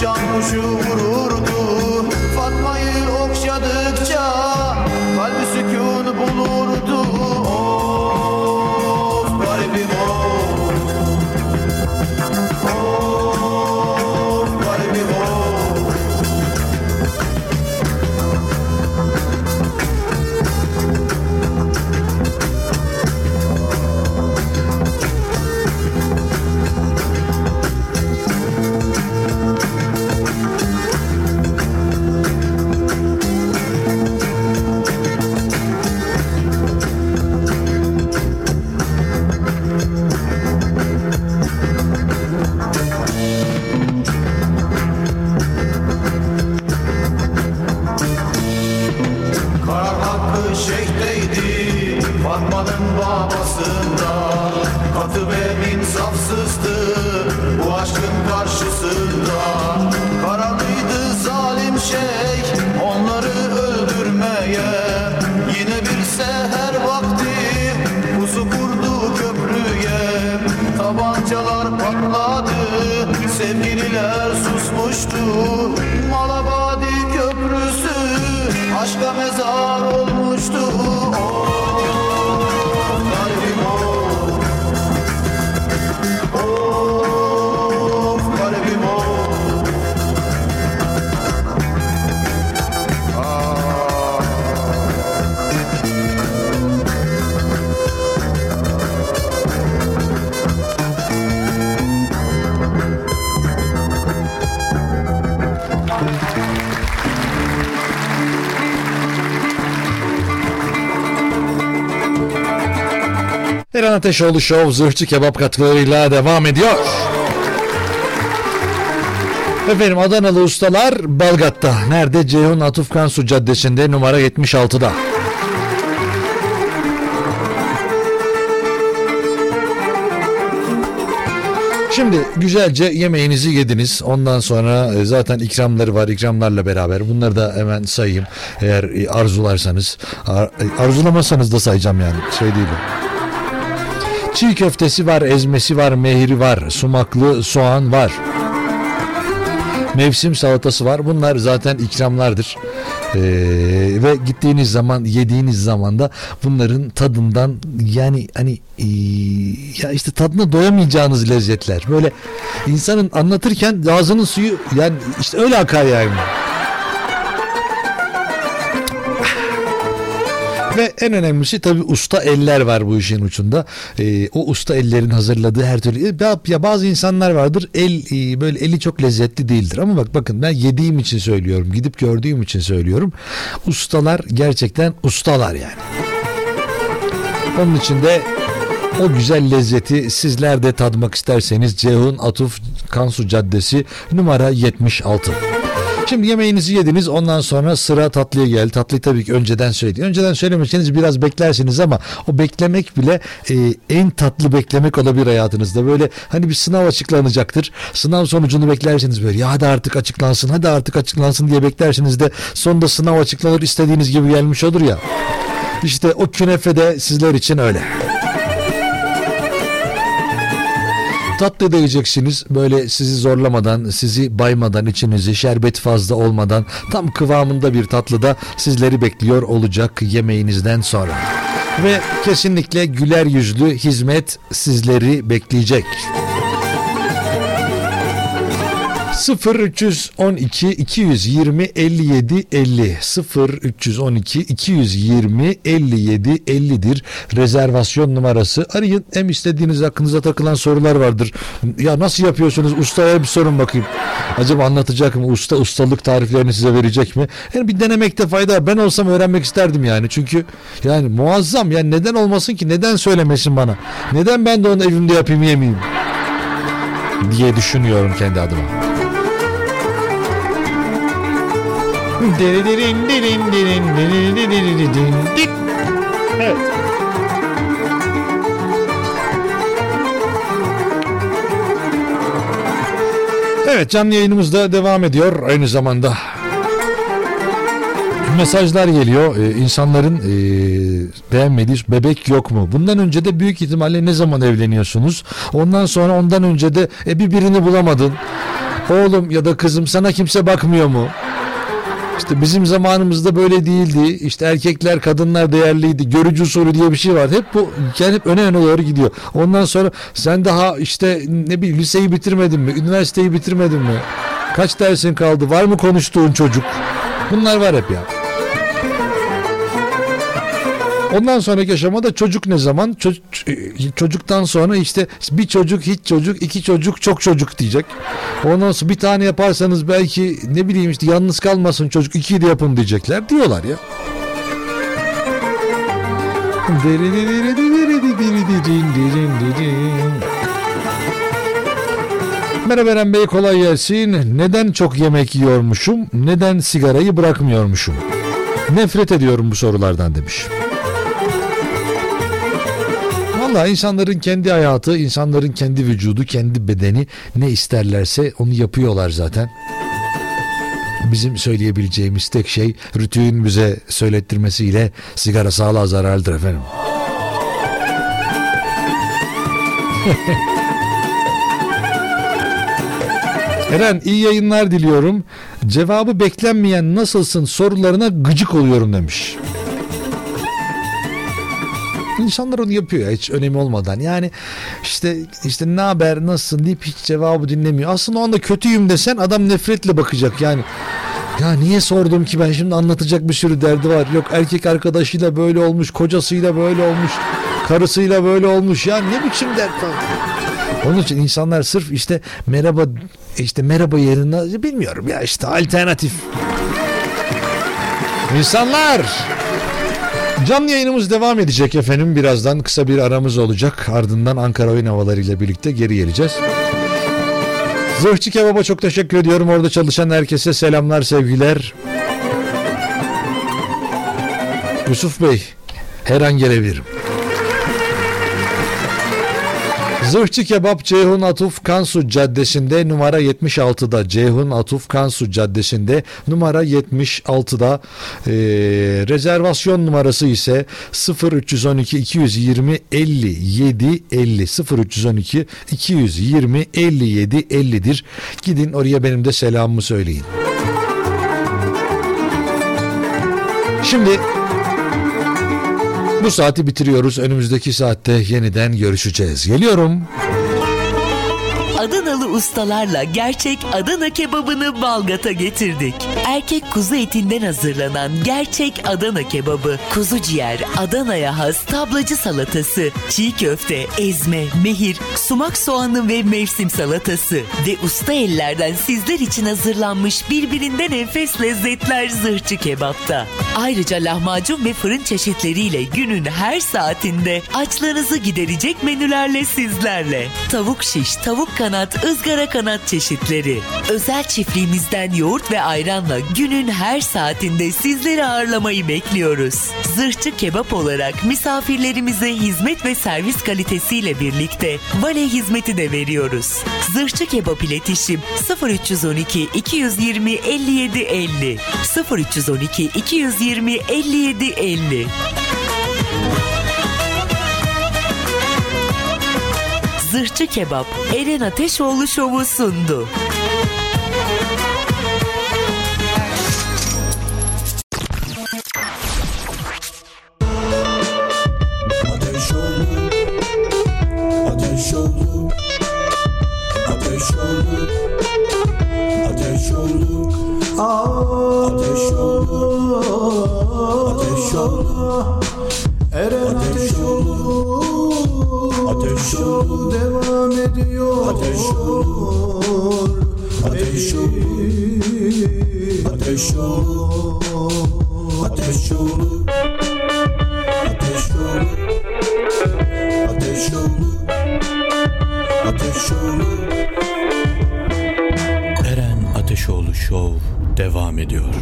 Uçan kuşu Ateşoğlu Show zırhçı kebap katkılarıyla devam ediyor. Efendim Adanalı ustalar Balgat'ta. Nerede? Ceyhun Atuf Kansu Caddesi'nde numara 76'da. Şimdi güzelce yemeğinizi yediniz. Ondan sonra e, zaten ikramları var. ikramlarla beraber. Bunları da hemen sayayım. Eğer arzularsanız. Ar- e, arzulamazsanız da sayacağım yani. Şey değil o. Çiğ köftesi var, ezmesi var, mehri var, sumaklı soğan var. Mevsim salatası var. Bunlar zaten ikramlardır. Ee, ve gittiğiniz zaman, yediğiniz zaman da bunların tadından yani hani ee, ya işte tadına doyamayacağınız lezzetler. Böyle insanın anlatırken ağzının suyu yani işte öyle akar yani. Ve en önemlisi tabii usta eller var bu işin ucunda. Ee, o usta ellerin hazırladığı her türlü. Ya, ya bazı insanlar vardır el e, böyle eli çok lezzetli değildir. Ama bak bakın ben yediğim için söylüyorum. Gidip gördüğüm için söylüyorum. Ustalar gerçekten ustalar yani. Onun için de O güzel lezzeti sizler de tadmak isterseniz Ceyhun Atuf Kansu Caddesi numara 76. Şimdi yemeğinizi yediniz ondan sonra sıra tatlıya geldi. Tatlıyı tabii ki önceden söyledik. Önceden söylemişseniz biraz beklersiniz ama o beklemek bile e, en tatlı beklemek olabilir hayatınızda. Böyle hani bir sınav açıklanacaktır. Sınav sonucunu beklersiniz böyle ya hadi artık açıklansın hadi artık açıklansın diye beklersiniz de sonunda sınav açıklanır istediğiniz gibi gelmiş olur ya. İşte o künefe de sizler için öyle. Tatlı da böyle sizi zorlamadan, sizi baymadan, içinizi şerbet fazla olmadan tam kıvamında bir tatlı da sizleri bekliyor olacak yemeğinizden sonra. Ve kesinlikle güler yüzlü hizmet sizleri bekleyecek. 0312 220 57 50 0312 220 57 50'dir rezervasyon numarası. Arayın hem istediğiniz aklınıza takılan sorular vardır. Ya nasıl yapıyorsunuz? Ustaya bir sorun bakayım. Acaba anlatacak mı? Usta ustalık tariflerini size verecek mi? Yani bir denemekte fayda var. Ben olsam öğrenmek isterdim yani. Çünkü yani muazzam. Yani neden olmasın ki? Neden söylemesin bana? Neden ben de onu evimde yapayım yemeyeyim? diye düşünüyorum kendi adıma. Evet. Evet canlı yayınımız da devam ediyor aynı zamanda. Mesajlar geliyor. Ee, insanların e, beğenmediği bebek yok mu? Bundan önce de büyük ihtimalle ne zaman evleniyorsunuz? Ondan sonra ondan önce de e, bir birini bulamadın. Oğlum ya da kızım sana kimse bakmıyor mu? İşte bizim zamanımızda böyle değildi. İşte erkekler kadınlar değerliydi. Görücü usulü diye bir şey vardı. Hep bu yani hep öne öne doğru gidiyor. Ondan sonra sen daha işte ne bileyim liseyi bitirmedin mi? Üniversiteyi bitirmedin mi? Kaç dersin kaldı? Var mı konuştuğun çocuk? Bunlar var hep ya. Ondan sonraki aşamada çocuk ne zaman? Çocuk, çocuktan sonra işte bir çocuk, hiç çocuk, iki çocuk, çok çocuk diyecek. Ondan sonra bir tane yaparsanız belki ne bileyim işte yalnız kalmasın çocuk, ikiyi de yapın diyecekler diyorlar ya. Merhaba Eren Bey kolay gelsin. Neden çok yemek yiyormuşum? Neden sigarayı bırakmıyormuşum? Nefret ediyorum bu sorulardan demiş. Valla insanların kendi hayatı, insanların kendi vücudu, kendi bedeni ne isterlerse onu yapıyorlar zaten. Bizim söyleyebileceğimiz tek şey rütüğün bize söylettirmesiyle sigara sağlığa zararlıdır efendim. <laughs> Eren iyi yayınlar diliyorum. Cevabı beklenmeyen nasılsın sorularına gıcık oluyorum demiş. İnsanlar onu yapıyor ya hiç önemi olmadan. Yani işte işte ne haber nasılsın deyip hiç cevabı dinlemiyor. Aslında o anda kötüyüm desen adam nefretle bakacak yani. Ya niye sordum ki ben şimdi anlatacak bir sürü derdi var. Yok erkek arkadaşıyla böyle olmuş, kocasıyla böyle olmuş, karısıyla böyle olmuş. Ya ne biçim dert var. Onun için insanlar sırf işte merhaba işte merhaba yerine bilmiyorum ya işte alternatif. İnsanlar Canlı yayınımız devam edecek efendim. Birazdan kısa bir aramız olacak. Ardından Ankara oyun havalarıyla birlikte geri geleceğiz. Zırhçı Kebap'a çok teşekkür ediyorum. Orada çalışan herkese selamlar, sevgiler. Yusuf Bey, her an gelebilirim. Zırhçı Kebap Ceyhun Atuf Kansu Caddesi'nde numara 76'da Ceyhun Atuf Kansu Caddesi'nde numara 76'da ee, rezervasyon numarası ise 0312 220 57 50 0312 220 57 50'dir. Gidin oraya benim de selamımı söyleyin. Şimdi bu saati bitiriyoruz. Önümüzdeki saatte yeniden görüşeceğiz. Geliyorum. Adanalı ustalarla gerçek Adana kebabını Balgat'a getirdik. Erkek kuzu etinden hazırlanan gerçek Adana kebabı, kuzu ciğer, Adana'ya has tablacı salatası, çiğ köfte, ezme, mehir, sumak soğanı ve mevsim salatası ve usta ellerden sizler için hazırlanmış birbirinden enfes lezzetler zırhçı kebapta. Ayrıca lahmacun ve fırın çeşitleriyle günün her saatinde açlarınızı giderecek menülerle sizlerle. Tavuk şiş, tavuk kanat, ızgara kanat çeşitleri. Özel çiftliğimizden yoğurt ve ayranla günün her saatinde sizleri ağırlamayı bekliyoruz. Zırhçı kebap olarak misafirlerimize hizmet ve servis kalitesiyle birlikte vale hizmeti de veriyoruz. Zırhçı kebap iletişim 0312 220 57 50 0312 220 57 50 Zırhçı Kebap Eren Ateşoğlu Şovu sundu. Ateş oldu Ateş oldu Ateş oldu Eren ateş oldu Ateş oldu Devam ediyor. Ateş olur Ateş olur Ateş olur Ateş olur Ateş olur Ateş olur Ateş olur Eren Ateşoğlu Show devam ediyor.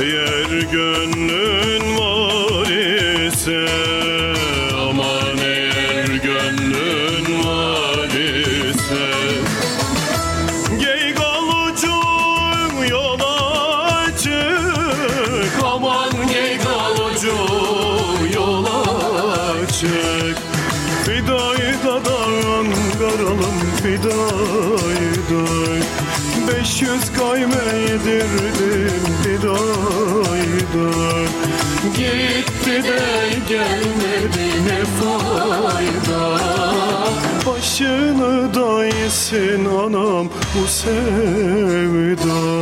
Eğer gönlün var ise gelmedi ne fayda. Başını dayısın anam bu sevda.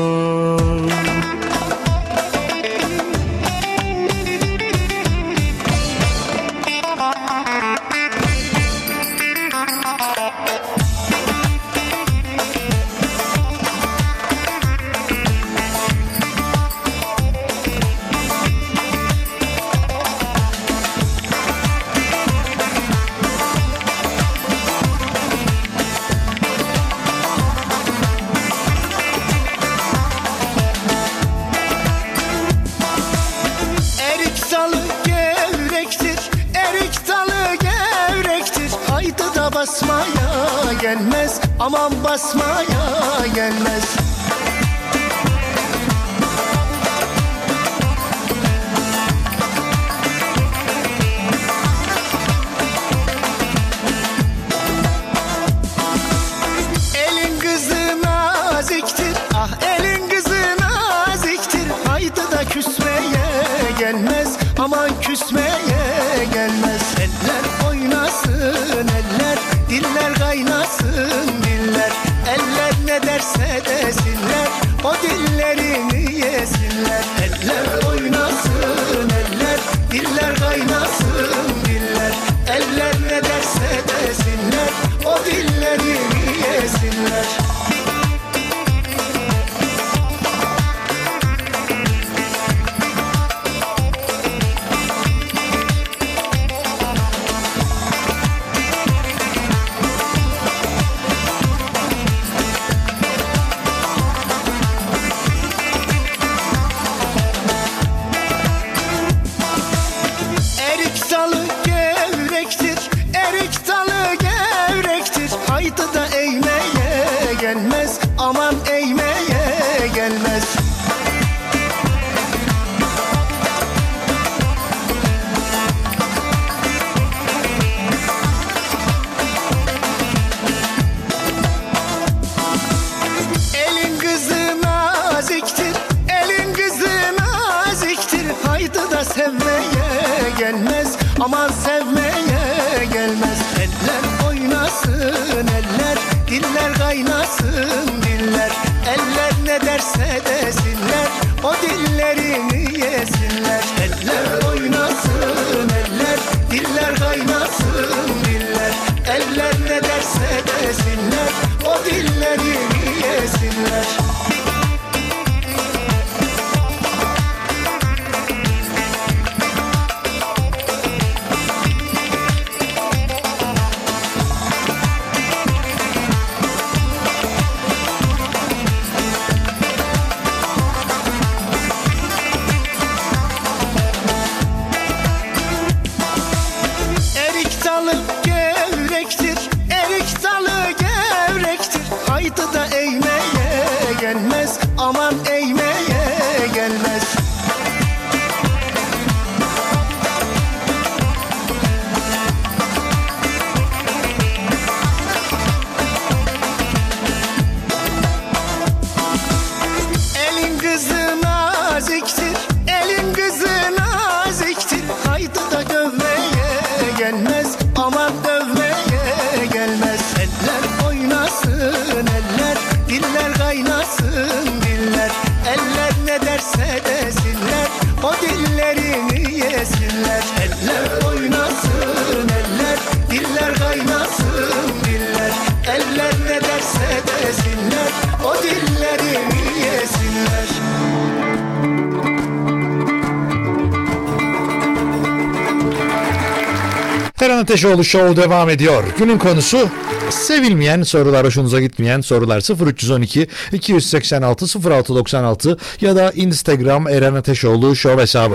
Ateşoğlu Show devam ediyor. Günün konusu sevilmeyen sorular, hoşunuza gitmeyen sorular. 0312 286 0696 ya da Instagram Eren Ateşoğlu Show hesabı.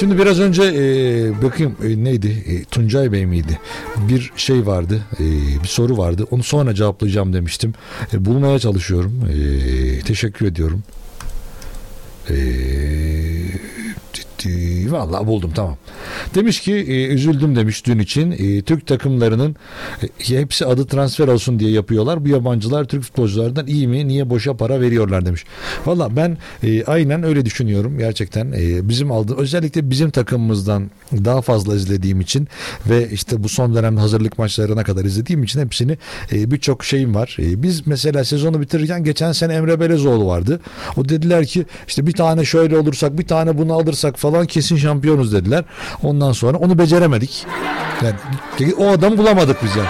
Şimdi biraz önce e, bakayım e, neydi? E, Tuncay Bey miydi? Bir şey vardı e, bir soru vardı. Onu sonra cevaplayacağım demiştim. E, bulmaya çalışıyorum. E, teşekkür ediyorum E, ciddi- Vallahi buldum tamam. Demiş ki e, üzüldüm demiş dün için. E, Türk takımlarının hepsi adı transfer olsun diye yapıyorlar. Bu yabancılar Türk futbolculardan iyi mi? Niye boşa para veriyorlar demiş. Valla ben e, aynen öyle düşünüyorum gerçekten. E, bizim aldığı özellikle bizim takımımızdan daha fazla izlediğim için ve işte bu son dönem hazırlık maçlarına kadar izlediğim için hepsini e, birçok şeyim var. E, biz mesela sezonu bitirirken geçen sene Emre Belezoğlu vardı. O dediler ki işte bir tane şöyle olursak bir tane bunu alırsak falan kesin şampiyonuz dediler. Ondan sonra onu beceremedik. Yani o adamı bulamadık biz yani.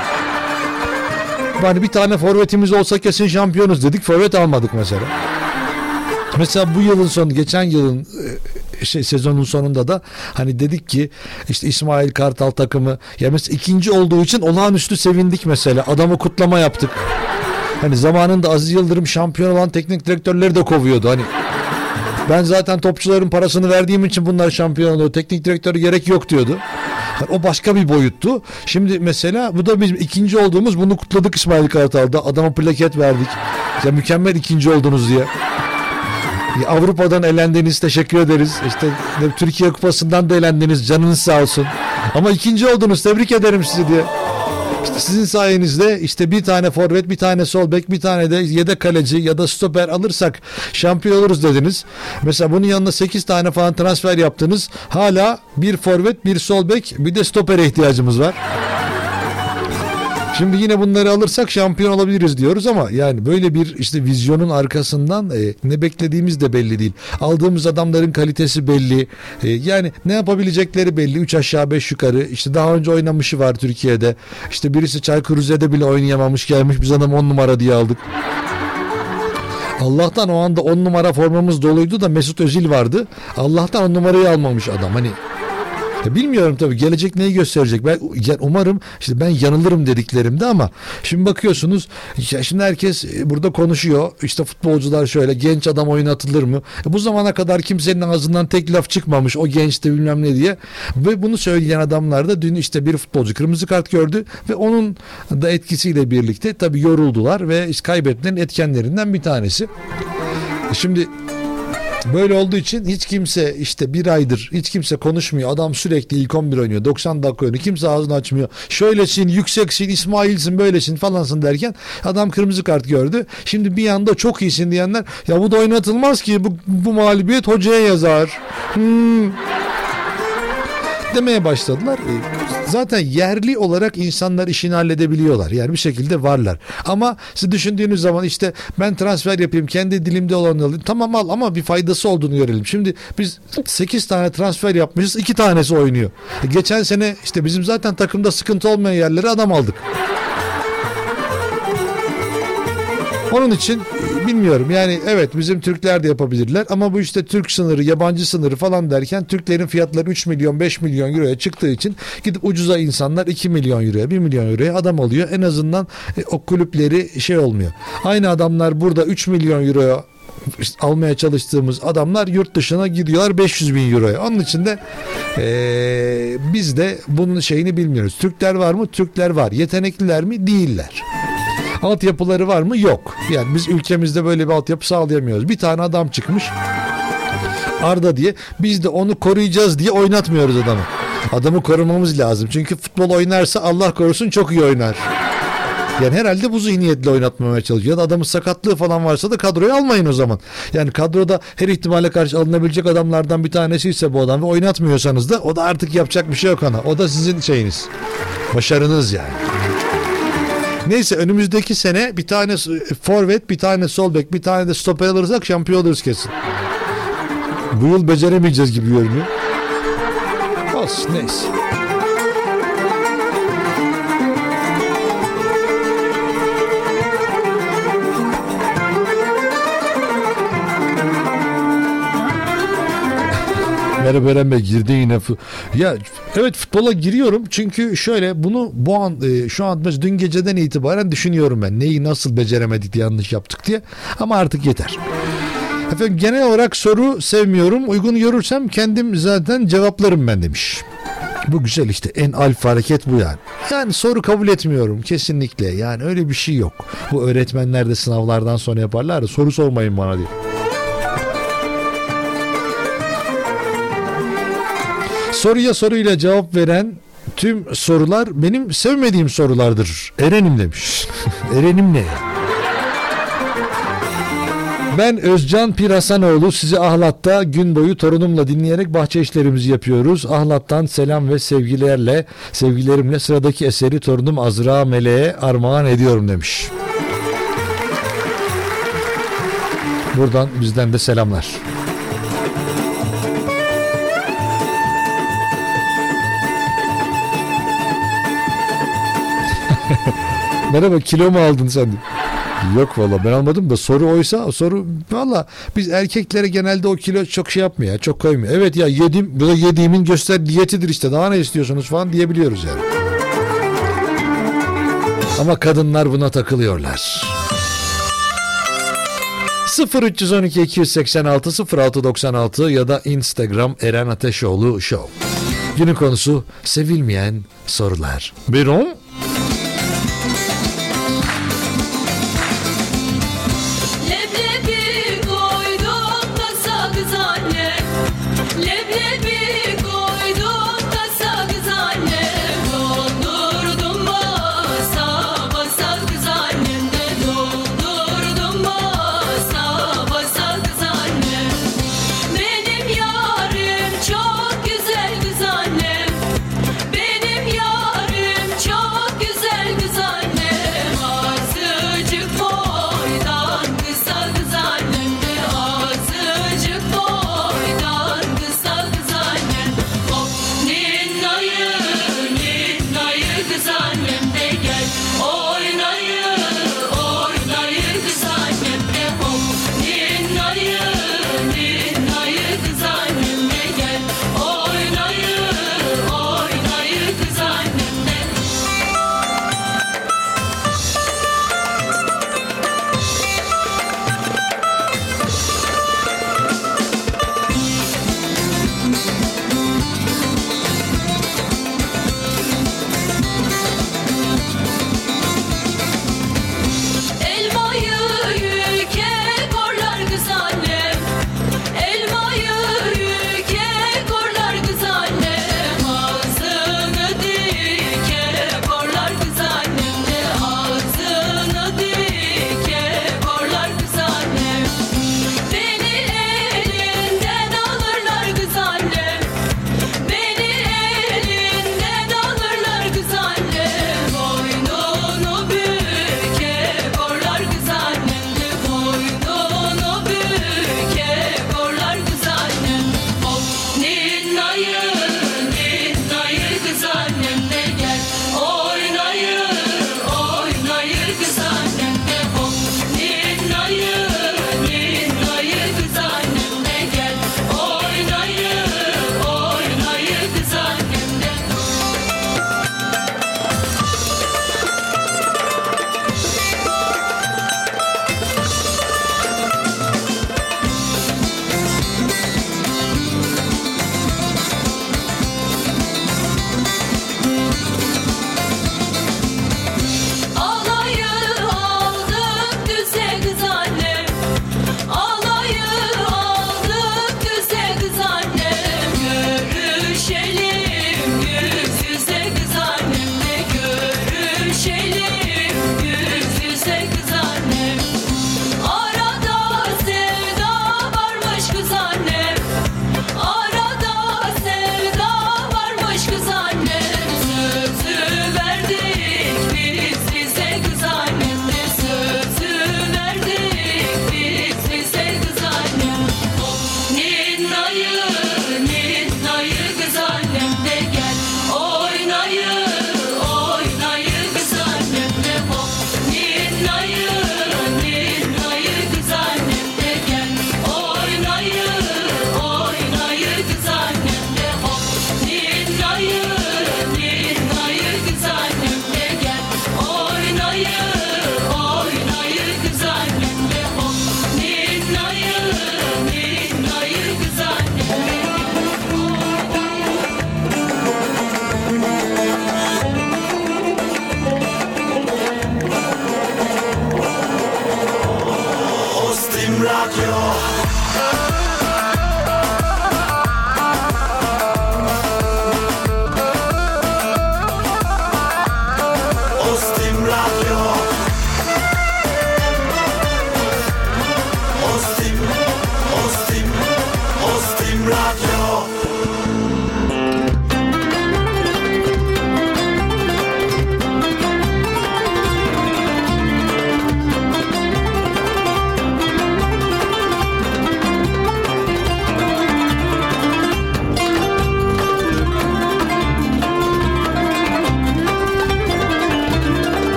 Yani bir tane forvetimiz olsa kesin şampiyonuz dedik. Forvet almadık mesela. Mesela bu yılın sonu geçen yılın e, şey sezonun sonunda da hani dedik ki işte İsmail Kartal takımı ya mesela ikinci olduğu için olağanüstü sevindik mesela. Adamı kutlama yaptık. Hani zamanında Aziz Yıldırım şampiyon olan teknik direktörleri de kovuyordu. Hani ben zaten topçuların parasını verdiğim için bunlar şampiyon oluyor. Teknik direktörü gerek yok diyordu. O başka bir boyuttu. Şimdi mesela bu da bizim ikinci olduğumuz bunu kutladık İsmail Kartal'da. Adama plaket verdik. Ya mükemmel ikinci oldunuz diye. Avrupa'dan elendiniz teşekkür ederiz. İşte Türkiye Kupası'ndan da elendiniz canınız sağ olsun. Ama ikinci oldunuz tebrik ederim sizi diye. İşte sizin sayenizde işte bir tane forvet, bir tane sol bek, bir tane de yedek kaleci ya da stoper alırsak şampiyon oluruz dediniz. Mesela bunun yanına 8 tane falan transfer yaptınız. Hala bir forvet, bir sol bek, bir de stopere ihtiyacımız var. Şimdi yine bunları alırsak şampiyon olabiliriz diyoruz ama yani böyle bir işte vizyonun arkasından e, ne beklediğimiz de belli değil. Aldığımız adamların kalitesi belli. E, yani ne yapabilecekleri belli. 3 aşağı 5 yukarı. İşte daha önce oynamışı var Türkiye'de. İşte birisi Çaykur Rize'de bile oynayamamış gelmiş. Biz adam 10 numara diye aldık. Allah'tan o anda 10 numara formamız doluydu da Mesut Özil vardı. Allah'tan 10 numarayı almamış adam. Hani ya bilmiyorum tabii gelecek neyi gösterecek. Ben yani umarım işte ben yanılırım dediklerimde ama şimdi bakıyorsunuz ya şimdi herkes e, burada konuşuyor. İşte futbolcular şöyle genç adam oynatılır mı? E bu zamana kadar kimsenin ağzından tek laf çıkmamış o gençte bilmem ne diye. Ve bunu söyleyen adamlar da dün işte bir futbolcu kırmızı kart gördü ve onun da etkisiyle birlikte tabii yoruldular ve kaybetmenin etkenlerinden bir tanesi. E Şimdi Böyle olduğu için hiç kimse işte bir aydır hiç kimse konuşmuyor. Adam sürekli ilk 11 oynuyor. 90 dakika oynuyor. Kimse ağzını açmıyor. Şöylesin, yükseksin, İsmail'sin, böylesin falansın derken adam kırmızı kart gördü. Şimdi bir anda çok iyisin diyenler ya bu da oynatılmaz ki bu, bu mağlubiyet hocaya yazar. Hmm demeye başladılar. E, Zaten yerli olarak insanlar işini halledebiliyorlar. Yani bir şekilde varlar. Ama siz düşündüğünüz zaman işte ben transfer yapayım kendi dilimde olanı alayım. Tamam al ama bir faydası olduğunu görelim. Şimdi biz 8 tane transfer yapmışız. 2 tanesi oynuyor. E, Geçen sene işte bizim zaten takımda sıkıntı olmayan yerlere adam aldık. Onun için e, bilmiyorum yani evet bizim Türkler de yapabilirler ama bu işte Türk sınırı yabancı sınırı falan derken Türklerin fiyatları 3 milyon 5 milyon euroya çıktığı için gidip ucuza insanlar 2 milyon euroya 1 milyon euroya adam alıyor en azından e, o kulüpleri şey olmuyor. Aynı adamlar burada 3 milyon euroya almaya çalıştığımız adamlar yurt dışına gidiyorlar 500 bin euroya. Onun için de eee, biz de bunun şeyini bilmiyoruz. Türkler var mı? Türkler var. Yetenekliler mi? Değiller. Altyapıları var mı? Yok. Yani biz ülkemizde böyle bir altyapı sağlayamıyoruz. Bir tane adam çıkmış Arda diye. Biz de onu koruyacağız diye oynatmıyoruz adamı. Adamı korumamız lazım. Çünkü futbol oynarsa Allah korusun çok iyi oynar. Yani herhalde bu zihniyetle oynatmamaya çalışıyor. Adamın sakatlığı falan varsa da kadroya almayın o zaman. Yani kadroda her ihtimale karşı alınabilecek adamlardan bir tanesi ise bu adam ve oynatmıyorsanız da o da artık yapacak bir şey yok ona. O da sizin şeyiniz. Başarınız yani. Neyse önümüzdeki sene bir tane forvet, bir tane sol bek, bir tane de stoper alırsak şampiyon oluruz kesin. Bu yıl beceremeyeceğiz gibi görünüyor. Olsun neyse. Bey girdi yine. Ya evet futbola giriyorum çünkü şöyle bunu bu an e, şu an dün geceden itibaren düşünüyorum ben. Neyi nasıl beceremedik diye yanlış yaptık diye. Ama artık yeter. Efendim genel olarak soru sevmiyorum. Uygun görürsem kendim zaten cevaplarım ben demiş. Bu güzel işte en alfa hareket bu yani. Yani soru kabul etmiyorum kesinlikle. Yani öyle bir şey yok. Bu öğretmenler de sınavlardan sonra yaparlar da soru sormayın bana diyor. Soruya soruyla cevap veren tüm sorular benim sevmediğim sorulardır. Erenim demiş. <laughs> Erenim ne? Ben Özcan Pirasanoğlu sizi Ahlat'ta gün boyu torunumla dinleyerek bahçe işlerimizi yapıyoruz. Ahlat'tan selam ve sevgilerle sevgilerimle sıradaki eseri torunum Azra Meleğe armağan ediyorum demiş. Buradan bizden de selamlar. Merhaba kilo mu aldın sen? Yok valla ben almadım da soru oysa soru valla biz erkeklere genelde o kilo çok şey yapmıyor ya, çok koymuyor. Evet ya yedim bu da yediğimin göster diyetidir işte daha ne istiyorsunuz falan diyebiliyoruz yani. Ama kadınlar buna takılıyorlar. 0312 286 0696 ya da Instagram Eren Ateşoğlu Show. Günün konusu sevilmeyen sorular. Buyurun.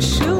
Cahil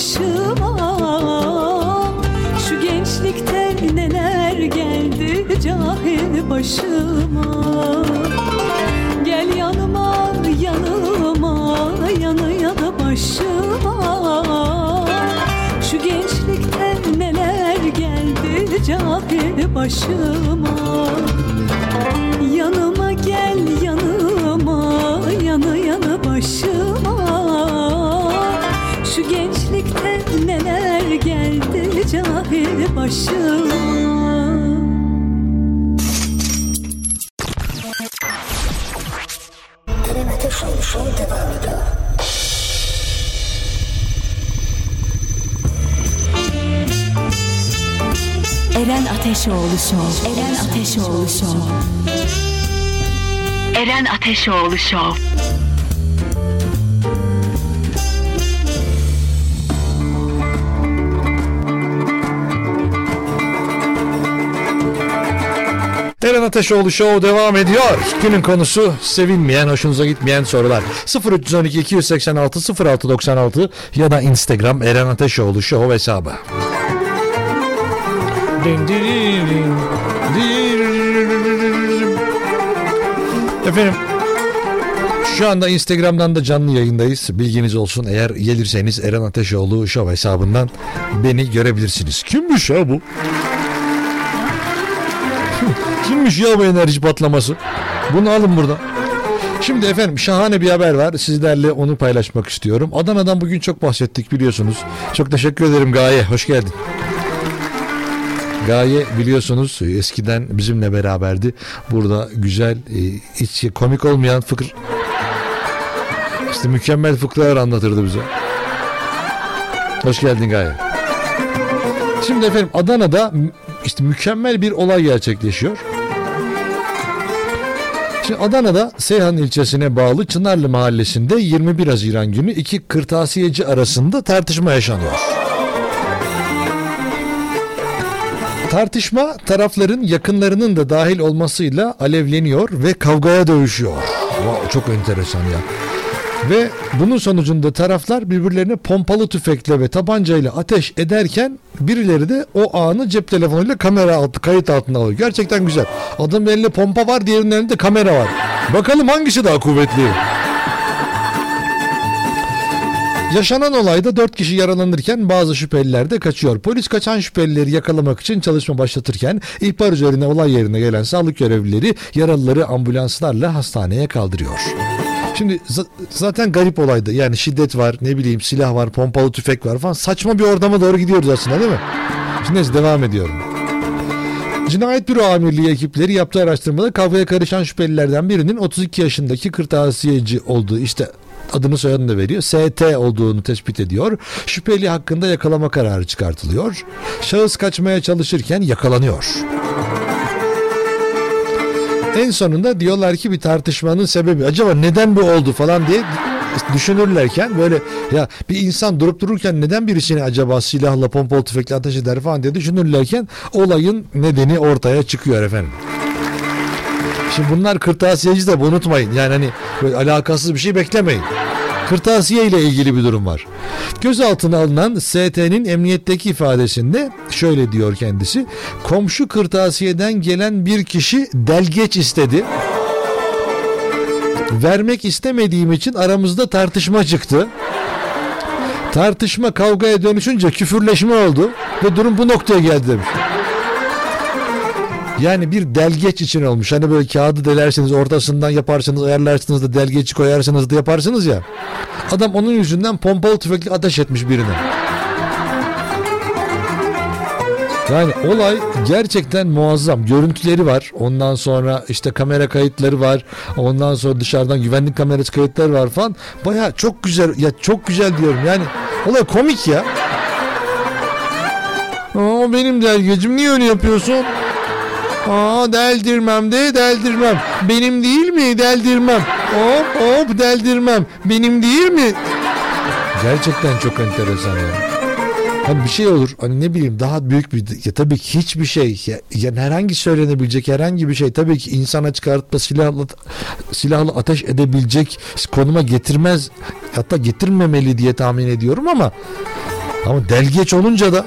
başıma. Şu gençlikte neler geldi cahil başıma. Gel yanıma yanıma yanı yanı başıma. Şu gençlikte neler geldi cahil başıma. Yanıma gel yanıma başıma Eren Ateşoğlu Show devam ediyor. Eren Ateşoğlu Show. Eren Ateşoğlu Show. Eren Ateşoğlu Show. Eren Ateşoğlu Show devam ediyor. Günün konusu sevilmeyen, hoşunuza gitmeyen sorular. 0312 286 0696 ya da Instagram Eren Ateşoğlu Show hesabı. Efendim şu anda Instagram'dan da canlı yayındayız. Bilginiz olsun. Eğer gelirseniz Eren Ateşoğlu Show hesabından beni görebilirsiniz. Kimmiş ya bu? Kimmiş ya bu enerji patlaması? Bunu alın burada. Şimdi efendim şahane bir haber var. Sizlerle onu paylaşmak istiyorum. Adana'dan bugün çok bahsettik biliyorsunuz. Çok teşekkür ederim Gaye. Hoş geldin. Gaye biliyorsunuz eskiden bizimle beraberdi. Burada güzel, e, hiç komik olmayan fıkır işte mükemmel fıkralar anlatırdı bize. Hoş geldin Gaye. Şimdi efendim Adana'da işte mükemmel bir olay gerçekleşiyor. Şimdi Adana'da Seyhan ilçesine bağlı Çınarlı mahallesinde 21 Haziran günü iki kırtasiyeci arasında tartışma yaşanıyor. Tartışma tarafların yakınlarının da dahil olmasıyla alevleniyor ve kavgaya dövüşüyor. Wow, çok enteresan ya. Ve bunun sonucunda taraflar birbirlerine pompalı tüfekle ve tabancayla ateş ederken birileri de o anı cep telefonuyla kamera altı kayıt altına alıyor. Gerçekten güzel. Adamın elinde pompa var diğerinin elinde kamera var. Bakalım hangisi daha kuvvetli? Yaşanan olayda 4 kişi yaralanırken bazı şüpheliler de kaçıyor. Polis kaçan şüphelileri yakalamak için çalışma başlatırken ihbar üzerine olay yerine gelen sağlık görevlileri yaralıları ambulanslarla hastaneye kaldırıyor. Şimdi za- zaten garip olaydı. Yani şiddet var, ne bileyim silah var, pompalı tüfek var falan. Saçma bir ordama doğru gidiyoruz aslında değil mi? Şimdi neyse devam ediyorum. Cinayet Büro Amirliği ekipleri yaptığı araştırmada kavgaya karışan şüphelilerden birinin 32 yaşındaki kırtasiyeci olduğu işte adını soyadını da veriyor. ST olduğunu tespit ediyor. Şüpheli hakkında yakalama kararı çıkartılıyor. Şahıs kaçmaya çalışırken yakalanıyor. En sonunda diyorlar ki bir tartışmanın sebebi acaba neden bu oldu falan diye düşünürlerken böyle ya bir insan durup dururken neden birisini acaba silahla pompalı tüfekle ateş eder falan diye düşünürlerken olayın nedeni ortaya çıkıyor efendim. Şimdi bunlar kırtasiyeci de unutmayın. Yani hani böyle alakasız bir şey beklemeyin. Kırtasiye ile ilgili bir durum var. Gözaltına alınan ST'nin emniyetteki ifadesinde şöyle diyor kendisi. Komşu kırtasiyeden gelen bir kişi delgeç istedi. Vermek istemediğim için aramızda tartışma çıktı. Tartışma kavgaya dönüşünce küfürleşme oldu ve durum bu noktaya geldi demiş. Yani bir delgeç için olmuş. Hani böyle kağıdı delersiniz ortasından yaparsınız ayarlarsınız da delgeci koyarsınız da yaparsınız ya. Adam onun yüzünden pompalı tüfekle ateş etmiş birine. Yani olay gerçekten muazzam. Görüntüleri var. Ondan sonra işte kamera kayıtları var. Ondan sonra dışarıdan güvenlik kamerası kayıtları var falan. Baya çok güzel. Ya çok güzel diyorum. Yani olay komik ya. Aa, benim delgecim niye öyle yapıyorsun? Aa deldirmem de deldirmem. Benim değil mi? Deldirmem. Hop hop deldirmem. Benim değil mi? Gerçekten çok enteresan ya. Hani bir şey olur hani ne bileyim daha büyük bir ya tabii ki hiçbir şey ya, yani herhangi söylenebilecek herhangi bir şey tabii ki insana çıkartma silahla silahla ateş edebilecek konuma getirmez hatta getirmemeli diye tahmin ediyorum ama ama delgeç olunca da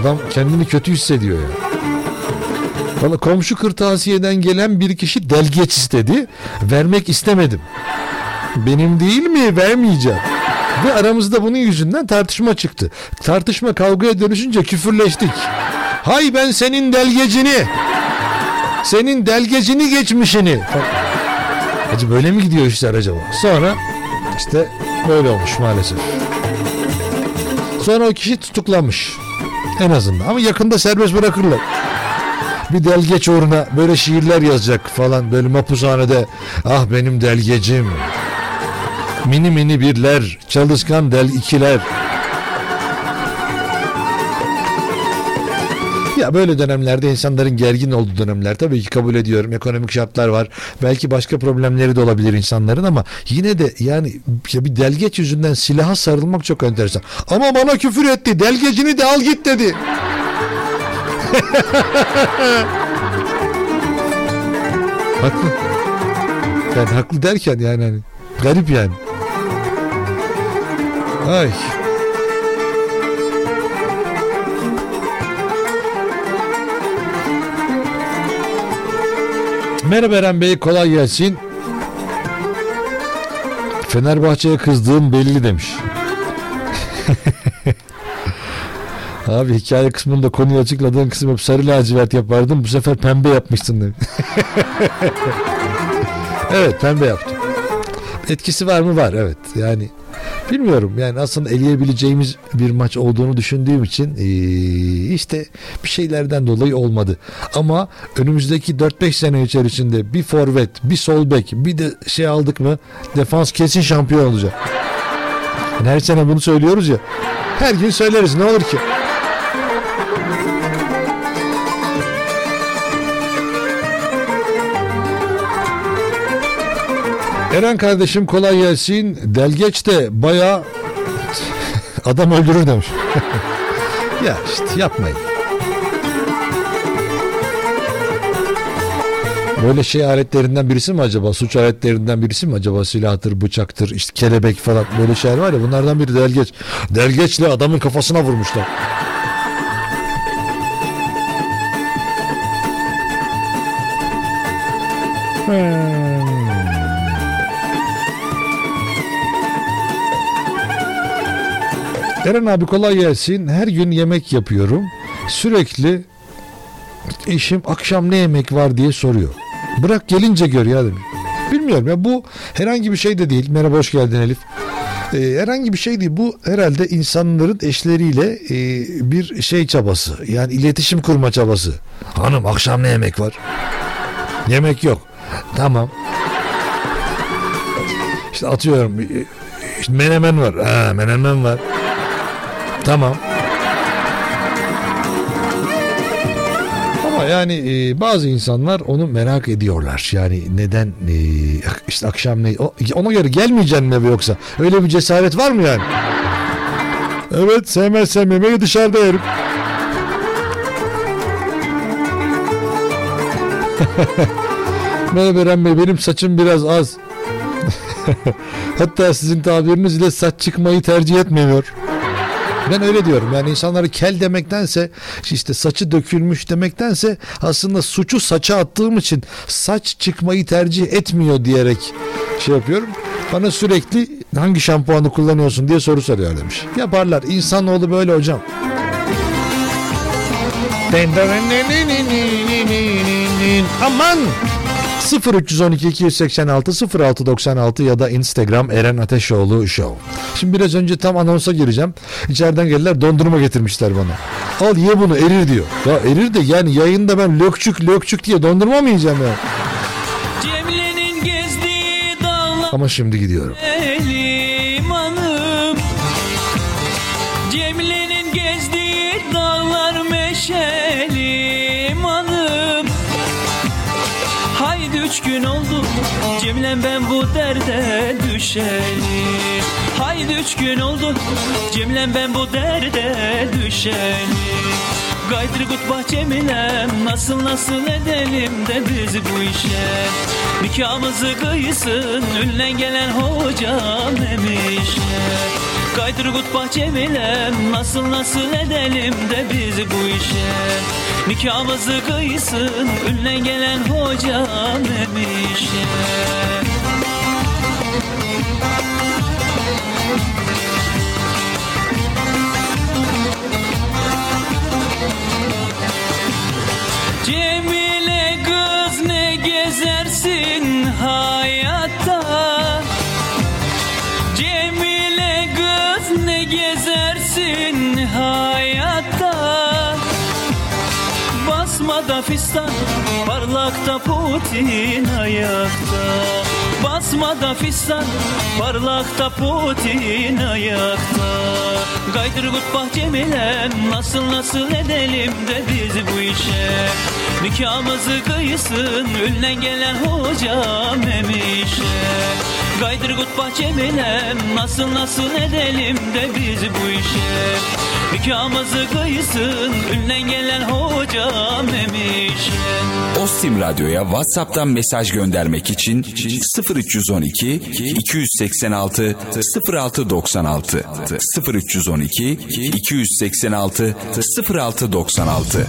adam kendini kötü hissediyor ya. Valla komşu kırtasiyeden gelen bir kişi delgeç istedi. Vermek istemedim. Benim değil mi? Vermeyeceğim. Ve aramızda bunun yüzünden tartışma çıktı. Tartışma kavgaya dönüşünce küfürleştik. Hay ben senin delgecini. Senin delgecini geçmişini. Acı böyle mi gidiyor işler acaba? Sonra işte böyle olmuş maalesef. Sonra o kişi tutuklanmış. En azından ama yakında serbest bırakırlar bir delgeç uğruna böyle şiirler yazacak falan böyle mapushanede ah benim delgecim mini mini birler çalışkan del ikiler Ya böyle dönemlerde insanların gergin olduğu dönemler tabii ki kabul ediyorum. Ekonomik şartlar var. Belki başka problemleri de olabilir insanların ama yine de yani ya bir delgeç yüzünden silaha sarılmak çok enteresan. Ama bana küfür etti. Delgecini de al git dedi. <laughs> haklı. Yani haklı derken yani hani garip yani. Ay. Merhaba Eren Bey kolay gelsin. Fenerbahçe'ye kızdığım belli demiş. <laughs> Abi hikaye kısmında konuyu açıkladığın kısım hep sarı lacivert yapardım. Bu sefer pembe yapmışsın demiş. <laughs> evet pembe yaptım. Etkisi var mı? Var evet. Yani bilmiyorum yani aslında eleyebileceğimiz bir maç olduğunu düşündüğüm için işte bir şeylerden dolayı olmadı. Ama önümüzdeki 4-5 sene içerisinde bir forvet, bir sol bek, bir de şey aldık mı defans kesin şampiyon olacak. Yani her sene bunu söylüyoruz ya. Her gün söyleriz ne olur ki? Eren kardeşim kolay gelsin. Delgeç de baya <laughs> adam öldürür demiş. <laughs> ya işte yapmayın. Böyle şey aletlerinden birisi mi acaba? Suç aletlerinden birisi mi acaba? Silahtır, bıçaktır, işte kelebek falan böyle şeyler var ya bunlardan biri delgeç. Delgeçle adamın kafasına vurmuşlar. Hmm. Eren abi kolay gelsin. Her gün yemek yapıyorum. Sürekli eşim akşam ne yemek var diye soruyor. Bırak gelince gör ya demiş. Bilmiyorum ya bu herhangi bir şey de değil. Merhaba hoş geldin Elif. Ee, herhangi bir şey değil. Bu herhalde insanların eşleriyle e, bir şey çabası. Yani iletişim kurma çabası. Hanım akşam ne yemek var? Yemek yok. Tamam. İşte atıyorum. e, işte menemen var. Ha, menemen var. Tamam. Ama yani e, bazı insanlar onu merak ediyorlar. Yani neden e, işte akşam ne o- ona göre gelmeyeceksin mi yoksa? Öyle bir cesaret var mı yani? Evet sevmezsem yemeği dışarıda yerim. <laughs> Merhaba Eren Bey benim saçım biraz az. <laughs> Hatta sizin tabirinizle saç çıkmayı tercih etmiyor. Ben öyle diyorum yani insanları kel demektense işte saçı dökülmüş demektense aslında suçu saça attığım için saç çıkmayı tercih etmiyor diyerek şey yapıyorum. Bana sürekli hangi şampuanı kullanıyorsun diye soru soruyor demiş. Yaparlar insanoğlu böyle hocam. Aman 0312 286 0696 ya da Instagram Eren Ateşoğlu Show. Şimdi biraz önce tam anonsa gireceğim. İçeriden geldiler dondurma getirmişler bana. Al ye bunu erir diyor. Ya erir de yani yayında ben lökçük lökçük diye dondurma mı yiyeceğim ya? Ama şimdi gidiyorum. limanım üç gün oldu Cemilem ben bu derde düşeli Haydi üç gün oldu Cemilem ben bu derde düşeli Gaydır gut bahçeminem Nasıl nasıl edelim de biz bu işe. Nikahımızı kıysın Ünlen gelen hocam emişe Gaydır gut bahçeminem Nasıl nasıl edelim de biz bu işe Nikahımızı kıysın Ünlen gelen hocam emişe Cemile kız ne gezersin hayatta? Cemile kız ne gezersin hayatta Basmada fistan parlakta Putin ayakta. Basmada fistan parlakta Putin ayakta. Gaydır gut bahçemilem nasıl nasıl edelim de biz bu işe? Nikahımızı kıysın ünlen gelen hocam emişe Gaydır gut bahçemilem nasıl nasıl edelim de biz bu işe? Nikahımızı kıysın ünlen gelen hocam emişe Ostim Radyo'ya WhatsApp'tan mesaj göndermek için 0312 286 0696 0312 286 0696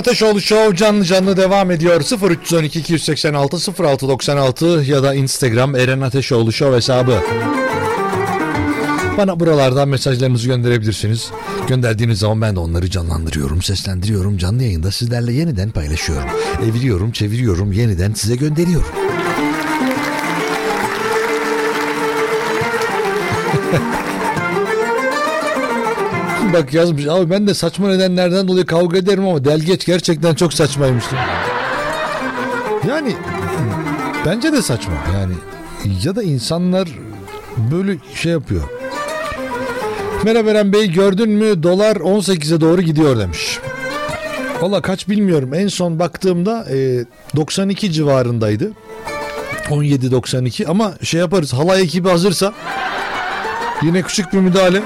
Ateşoğlu Show canlı canlı devam ediyor. 0312 286 0696 ya da Instagram Eren Ateşoğlu Show hesabı. Bana buralardan mesajlarınızı gönderebilirsiniz. Gönderdiğiniz zaman ben de onları canlandırıyorum, seslendiriyorum. Canlı yayında sizlerle yeniden paylaşıyorum. Eviriyorum, çeviriyorum, yeniden size gönderiyorum. <laughs> Bak yazmış abi ben de saçma nedenlerden dolayı kavga ederim ama delgeç gerçekten çok saçmaymış. Yani bence de saçma yani ya da insanlar böyle şey yapıyor. Merhaba Eren Bey gördün mü dolar 18'e doğru gidiyor demiş. Valla kaç bilmiyorum en son baktığımda e, 92 civarındaydı. 17.92 ama şey yaparız halay ekibi hazırsa yine küçük bir müdahale.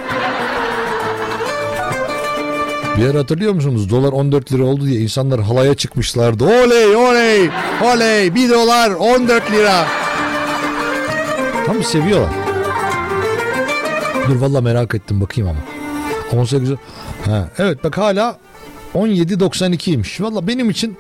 Bir yer hatırlıyor musunuz? Dolar 14 lira oldu diye insanlar halaya çıkmışlardı. Oley oley oley 1 dolar 14 lira. Tam seviyorlar. Dur valla merak ettim bakayım ama. 18 ha, evet bak hala 17.92'ymiş. Valla benim için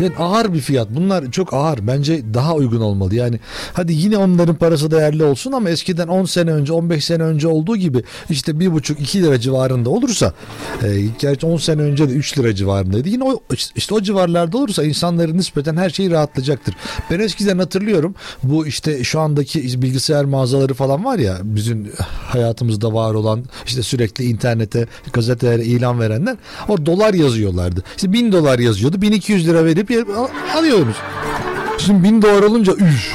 yani ağır bir fiyat. Bunlar çok ağır. Bence daha uygun olmalı. Yani hadi yine onların parası değerli olsun ama eskiden 10 sene önce 15 sene önce olduğu gibi işte 1,5-2 lira civarında olursa e, gerçi 10 sene önce de 3 lira civarındaydı. Yine o, işte o civarlarda olursa insanların nispeten her şey rahatlayacaktır. Ben eskiden hatırlıyorum bu işte şu andaki bilgisayar mağazaları falan var ya bizim hayatımızda var olan işte sürekli internete gazetelere ilan verenler o dolar yazıyorlardı. İşte 1000 dolar yazıyordu 1200 lira verip yer- al- alıyoruz. Şimdi 1000 dolar olunca üf.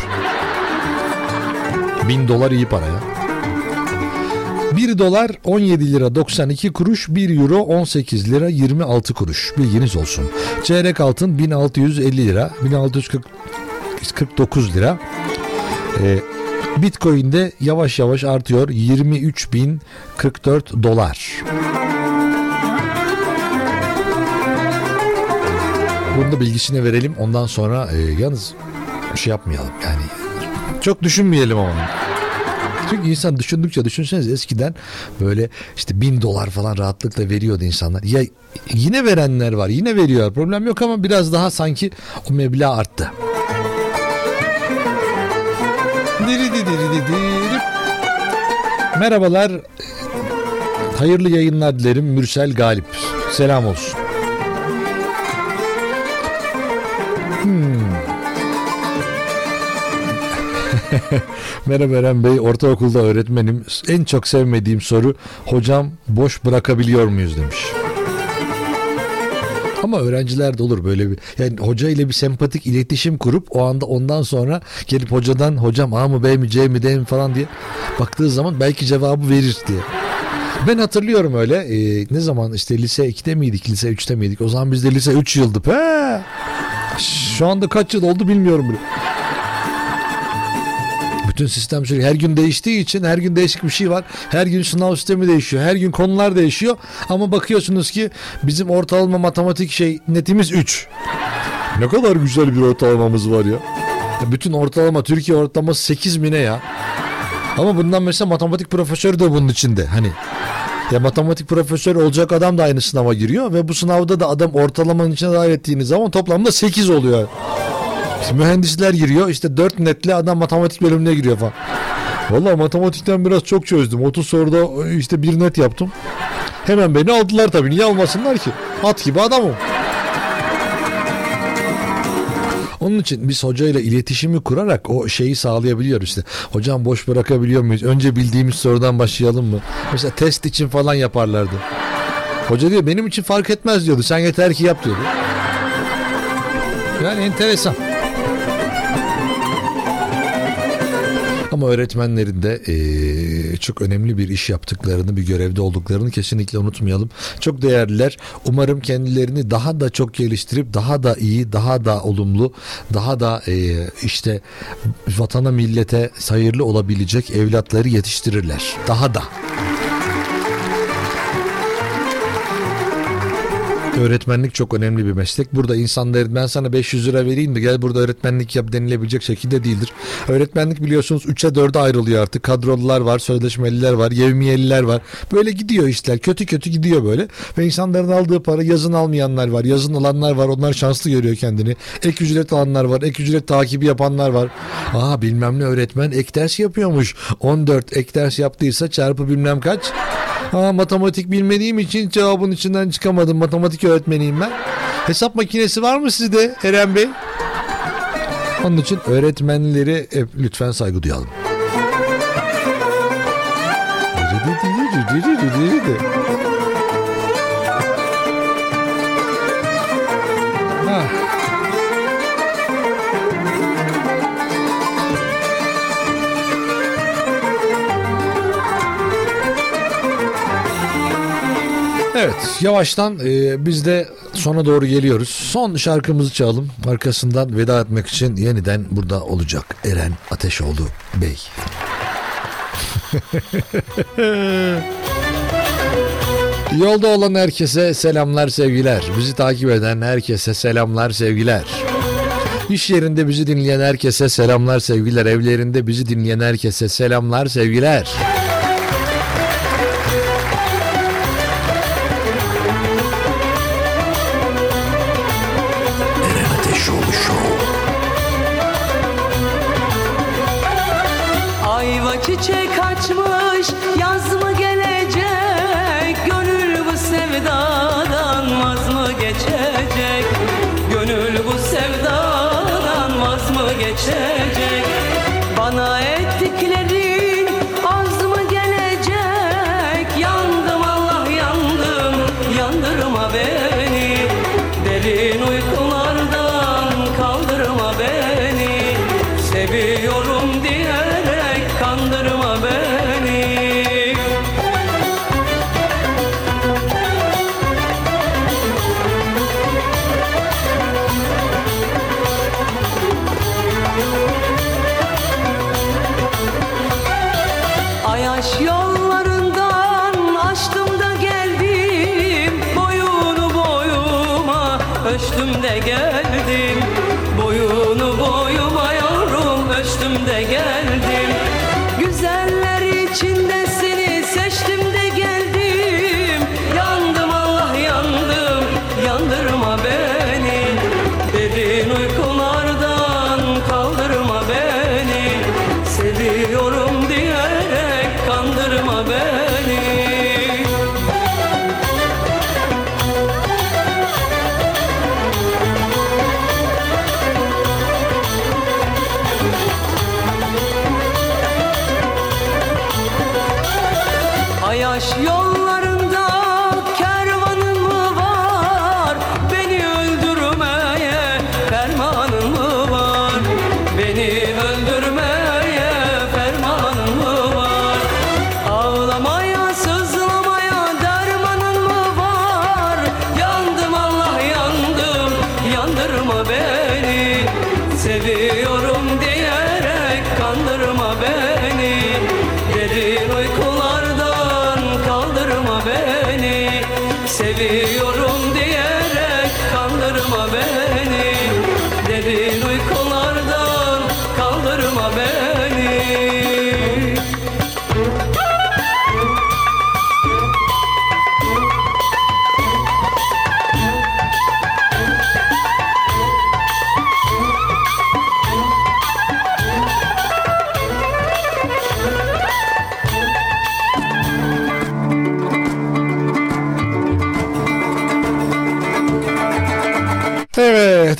1000 dolar iyi para ya. 1 dolar 17 lira 92 kuruş, 1 euro 18 lira 26 kuruş. Bilginiz olsun. Çeyrek altın 1650 lira, 1649 lira. Ee, Bitcoin de yavaş yavaş artıyor. 23.044 dolar. Bunu da bilgisine verelim. Ondan sonra e, yalnız bir şey yapmayalım. Yani çok düşünmeyelim ama. Çünkü insan düşündükçe düşünseniz eskiden böyle işte bin dolar falan rahatlıkla veriyordu insanlar. Ya yine verenler var yine veriyor problem yok ama biraz daha sanki o meblağ arttı. Merhabalar. Hayırlı yayınlar dilerim Mürsel Galip. Selam olsun. Hmm. <laughs> Merhaba Eren Bey, ortaokulda öğretmenim. En çok sevmediğim soru, hocam boş bırakabiliyor muyuz demiş. Ama öğrenciler de olur böyle bir yani hoca ile bir sempatik iletişim kurup o anda ondan sonra gelip hocadan hocam A mı B mi C mi D mi falan diye baktığı zaman belki cevabı verir diye. Ben hatırlıyorum öyle e, ne zaman işte lise 2'de miydik lise 3'te miydik o zaman biz de lise 3 yıldı. He. Şu anda kaç yıl oldu bilmiyorum bile. Bütün sistem sürekli her gün değiştiği için her gün değişik bir şey var. Her gün sınav sistemi değişiyor. Her gün konular değişiyor. Ama bakıyorsunuz ki bizim ortalama matematik şey netimiz 3. Ne kadar güzel bir ortalamamız var ya. Bütün ortalama Türkiye ortalaması 8 mi ne ya? Ama bundan mesela matematik profesörü de bunun içinde. Hani ya matematik profesörü olacak adam da aynı sınava giriyor ve bu sınavda da adam ortalamanın içine dahil ettiğiniz zaman toplamda 8 oluyor. Mühendisler giriyor işte 4 netle adam matematik bölümüne giriyor falan. Vallahi matematikten biraz çok çözdüm. 30 soruda işte bir net yaptım. Hemen beni aldılar tabii. Niye almasınlar ki? At gibi adamım. Onun için biz hocayla iletişimi kurarak o şeyi sağlayabiliyoruz işte. Hocam boş bırakabiliyor muyuz? Önce bildiğimiz sorudan başlayalım mı? Mesela test için falan yaparlardı. Hoca diyor benim için fark etmez diyordu. Sen yeter ki yap diyordu. Yani enteresan. Ama öğretmenlerin de eee, çok önemli bir iş yaptıklarını, bir görevde olduklarını kesinlikle unutmayalım. Çok değerliler. Umarım kendilerini daha da çok geliştirip daha da iyi, daha da olumlu, daha da eee, işte vatana millete hayırlı olabilecek evlatları yetiştirirler. Daha da. Öğretmenlik çok önemli bir meslek. Burada insanların ben sana 500 lira vereyim de gel burada öğretmenlik yap denilebilecek şekilde değildir. Öğretmenlik biliyorsunuz 3'e 4'e ayrılıyor artık. Kadrolular var, sözleşmeliler var, yevmiyeliler var. Böyle gidiyor işler. Kötü kötü gidiyor böyle. Ve insanların aldığı para yazın almayanlar var. Yazın alanlar var. Onlar şanslı görüyor kendini. Ek ücret alanlar var. Ek ücret takibi yapanlar var. Aa bilmem ne öğretmen ek ders yapıyormuş. 14 ek ders yaptıysa çarpı bilmem kaç. Aa matematik bilmediğim için cevabın içinden çıkamadım. Matematik öğretmeniyim ben. Hesap makinesi var mı sizde Eren Bey? Onun için öğretmenleri e, lütfen saygı duyalım. Evet yavaştan e, biz de sona doğru geliyoruz. Son şarkımızı çalalım. Arkasından veda etmek için yeniden burada olacak Eren Ateşoğlu Bey. <laughs> Yolda olan herkese selamlar sevgiler. Bizi takip eden herkese selamlar sevgiler. İş yerinde bizi dinleyen herkese selamlar sevgiler. Evlerinde bizi dinleyen herkese selamlar sevgiler.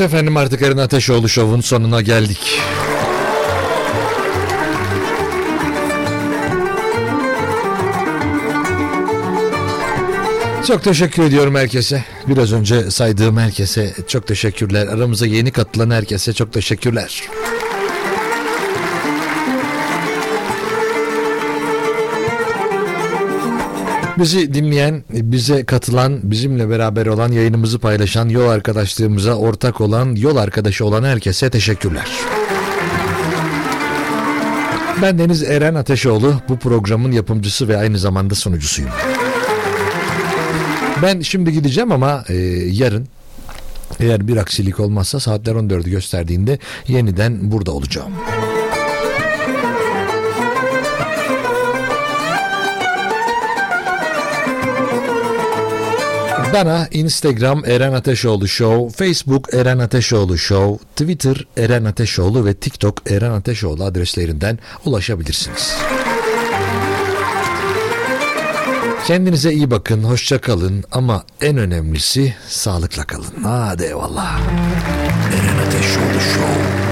Efendim artık Eren Ateşoğlu Show'un sonuna geldik. Çok teşekkür ediyorum herkese. Biraz önce saydığım herkese çok teşekkürler. Aramıza yeni katılan herkese çok teşekkürler. Bizi dinleyen, bize katılan, bizimle beraber olan, yayınımızı paylaşan, yol arkadaşlığımıza ortak olan, yol arkadaşı olan herkese teşekkürler. Ben Deniz Eren Ateşoğlu, bu programın yapımcısı ve aynı zamanda sunucusuyum. Ben şimdi gideceğim ama e, yarın eğer bir aksilik olmazsa saatler 14'ü gösterdiğinde yeniden burada olacağım. Bana Instagram Eren Ateşoğlu Show, Facebook Eren Ateşoğlu Show, Twitter Eren Ateşoğlu ve TikTok Eren Ateşoğlu adreslerinden ulaşabilirsiniz. Kendinize iyi bakın, hoşça kalın ama en önemlisi sağlıkla kalın. Hadi eyvallah. Eren Ateşoğlu Show.